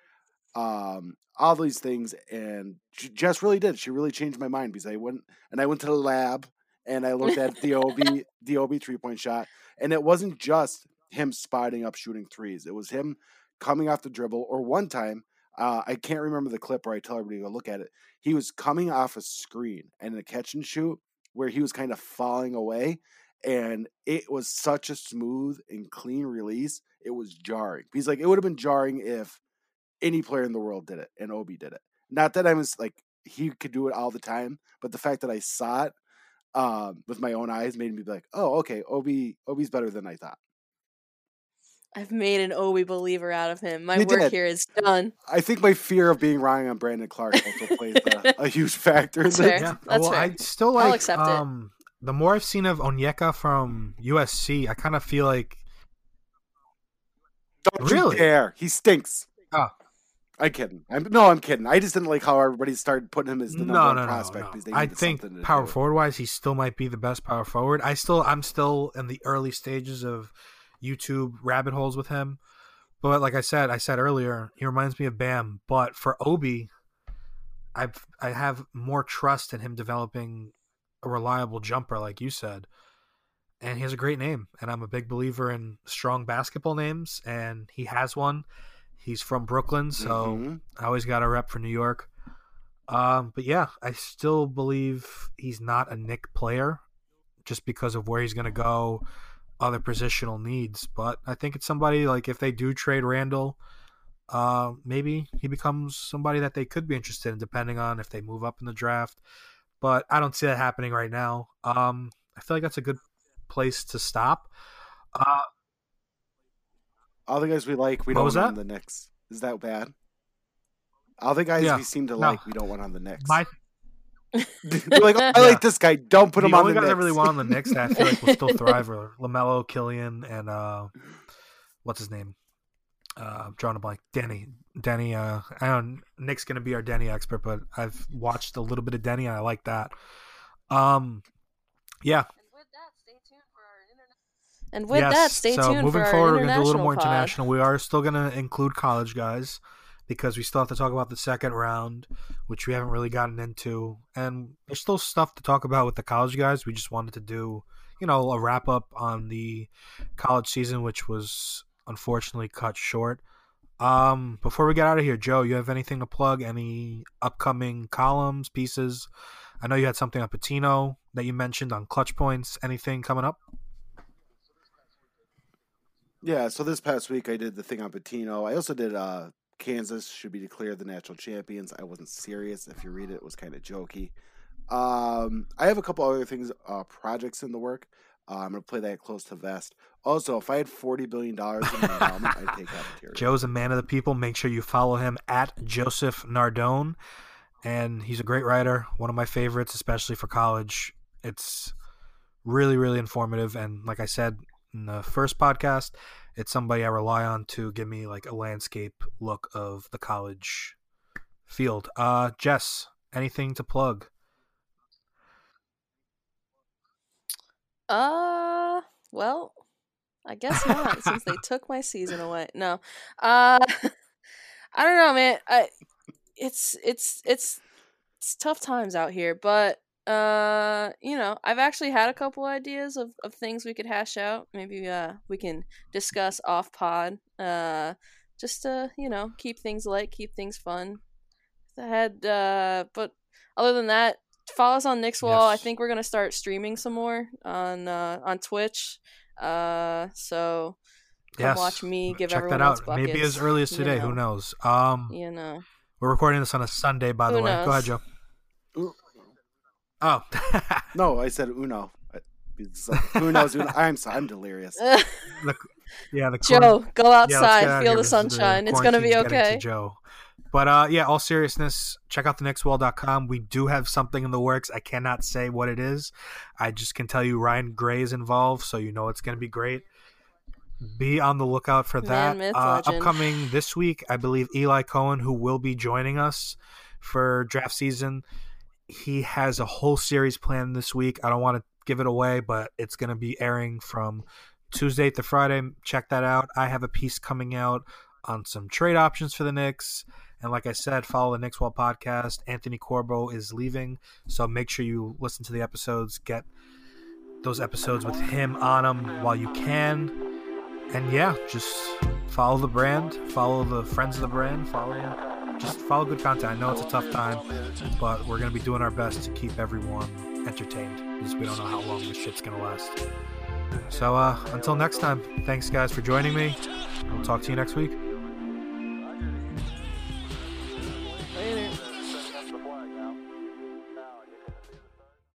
Um, all these things, and she Jess really did. She really changed my mind because I went and I went to the lab and I looked at the OB the OB three point shot, and it wasn't just him spotting up shooting threes. It was him coming off the dribble. Or one time, uh, I can't remember the clip where I tell everybody to go look at it. He was coming off a screen and a catch and shoot where he was kind of falling away and it was such a smooth and clean release. It was jarring. He's like, it would have been jarring if any player in the world did it and Obi did it. Not that I was like he could do it all the time, but the fact that I saw it um, with my own eyes made me be like, oh, okay, Obi, Obi's better than I thought. I've made an Obi believer out of him. My You work did. here is done. I think my fear of being wrong on Brandon Clarke also plays a, a huge factor. That's this. fair. Yeah, That's well, fair. I still I'll like. accept it. um, the more I've seen of Onyeka from USC, I kind of feel like Don't Really? you dare! He stinks. Oh. I'm kidding. I'm no, I'm kidding. I just didn't like how everybody started putting him as the number no, one no, no, prospect no. they I think power forward wise, he still might be the best power forward. I still, I'm still in the early stages of YouTube rabbit holes with him. But like I said, I said earlier, he reminds me of Bam. But for Obi, I've I have more trust in him developing a reliable jumper, like you said. And he has a great name, and I'm a big believer in strong basketball names, and he has one. He's from Brooklyn, so Mhm. I always got a rep for New York. Um, but yeah, I still believe he's not a Knick player just because of where he's going to go, other positional needs. But I think it's somebody like if they do trade Randle, uh, maybe he becomes somebody that they could be interested in, depending on if they move up in the draft. But I don't see that happening right now. Um, I feel like that's a good place to stop. Uh, All the guys we like, we What don't was want on the Knicks. Is that bad? All the guys Yeah. we seem to No. like, we don't want on the Knicks. my We're like, oh, I Yeah. like this guy. Don't put the him on only the guys Knicks. I really want on the Knicks that I feel like will still thrive are LaMelo, Killian, and uh, what's his name? Uh, I'm drawing a blank. Deni. Deni. Uh, I don't. Nick's gonna be our Deni expert, but I've watched a little bit of Deni and I like that. Um, yeah. And with yes. that, stay so tuned moving for our forward, we're gonna do a little more pod. international. We are still gonna include college guys because we still have to talk about the second round, which we haven't really gotten into, and there's still stuff to talk about with the college guys. We just wanted to do, you know, a wrap up on the college season, which was unfortunately cut short. Um, before we get out of here, Joe, you have anything to plug? Any upcoming columns, pieces? I know you had something on Pitino that you mentioned on Clutch Points. Anything coming up? Yeah, so this past week I did the thing on Pitino. I also did uh Kansas should be declared the national champions. I wasn't serious. If you read it, it was kind of jokey. Um, I have a couple other things, uh, projects in the work. Uh, I'm gonna play that close to vest. Also, if I had forty billion dollars in my endowment, I'd take cafeteria. Joe's a man of the people. Make sure you follow him at Joseph Nardone. And he's a great writer, one of my favorites, especially for college. It's really, really informative. And like I said in the first podcast, it's somebody I rely on to give me like a landscape look of the college field. Uh, Jess, anything to plug? Uh, well, I guess not since they took my season away. No. Uh I don't know, man. I it's it's it's it's tough times out here, but uh you know, I've actually had a couple ideas of of things we could hash out. Maybe uh we can discuss off pod. Uh just to, you know, keep things light, keep things fun. I had uh but other than that, follow us on Nixwall. I Yes. think we're gonna start streaming some more on uh on Twitch. Uh, so come Yes. watch me give Check everyone that out. buckets. Maybe as early as you today. Who knows? Um, You know, we're recording this on a Sunday, by the Who way. Go ahead. Joe. Ooh, Oh, No, I said Uno. I- Who knows? Uno? I'm sorry, I'm delirious. yeah, the quarant- Joe, go outside, get out feel the This is sunshine. it's gonna be quarantine's to okay. Joe. But uh, yeah, all seriousness, check out the knickswall.com. We do have something in the works. I cannot say what it is. I just can tell you Ryan Gray is involved, so you know it's going to be great. Be on the lookout for that. Man, myth, uh, upcoming this week, I believe Eli Cohen, who will be joining us for draft season, he has a whole series planned this week. I don't want to give it away, but it's going to be airing from Tuesday to Friday. Check that out. I have a piece coming out on some trade options for the Knicks. And like I said, follow the Knicks Wall podcast. Anthony Corbo is leaving, so make sure you listen to the episodes. Get those episodes with him on them while you can. And yeah, just follow the brand, follow the friends of the brand, follow just follow good content. I know it's a tough time, but we're gonna be doing our best to keep everyone entertained because we don't know how long this shit's gonna last. So uh, until next time, thanks guys for joining me. We'll talk to you next week.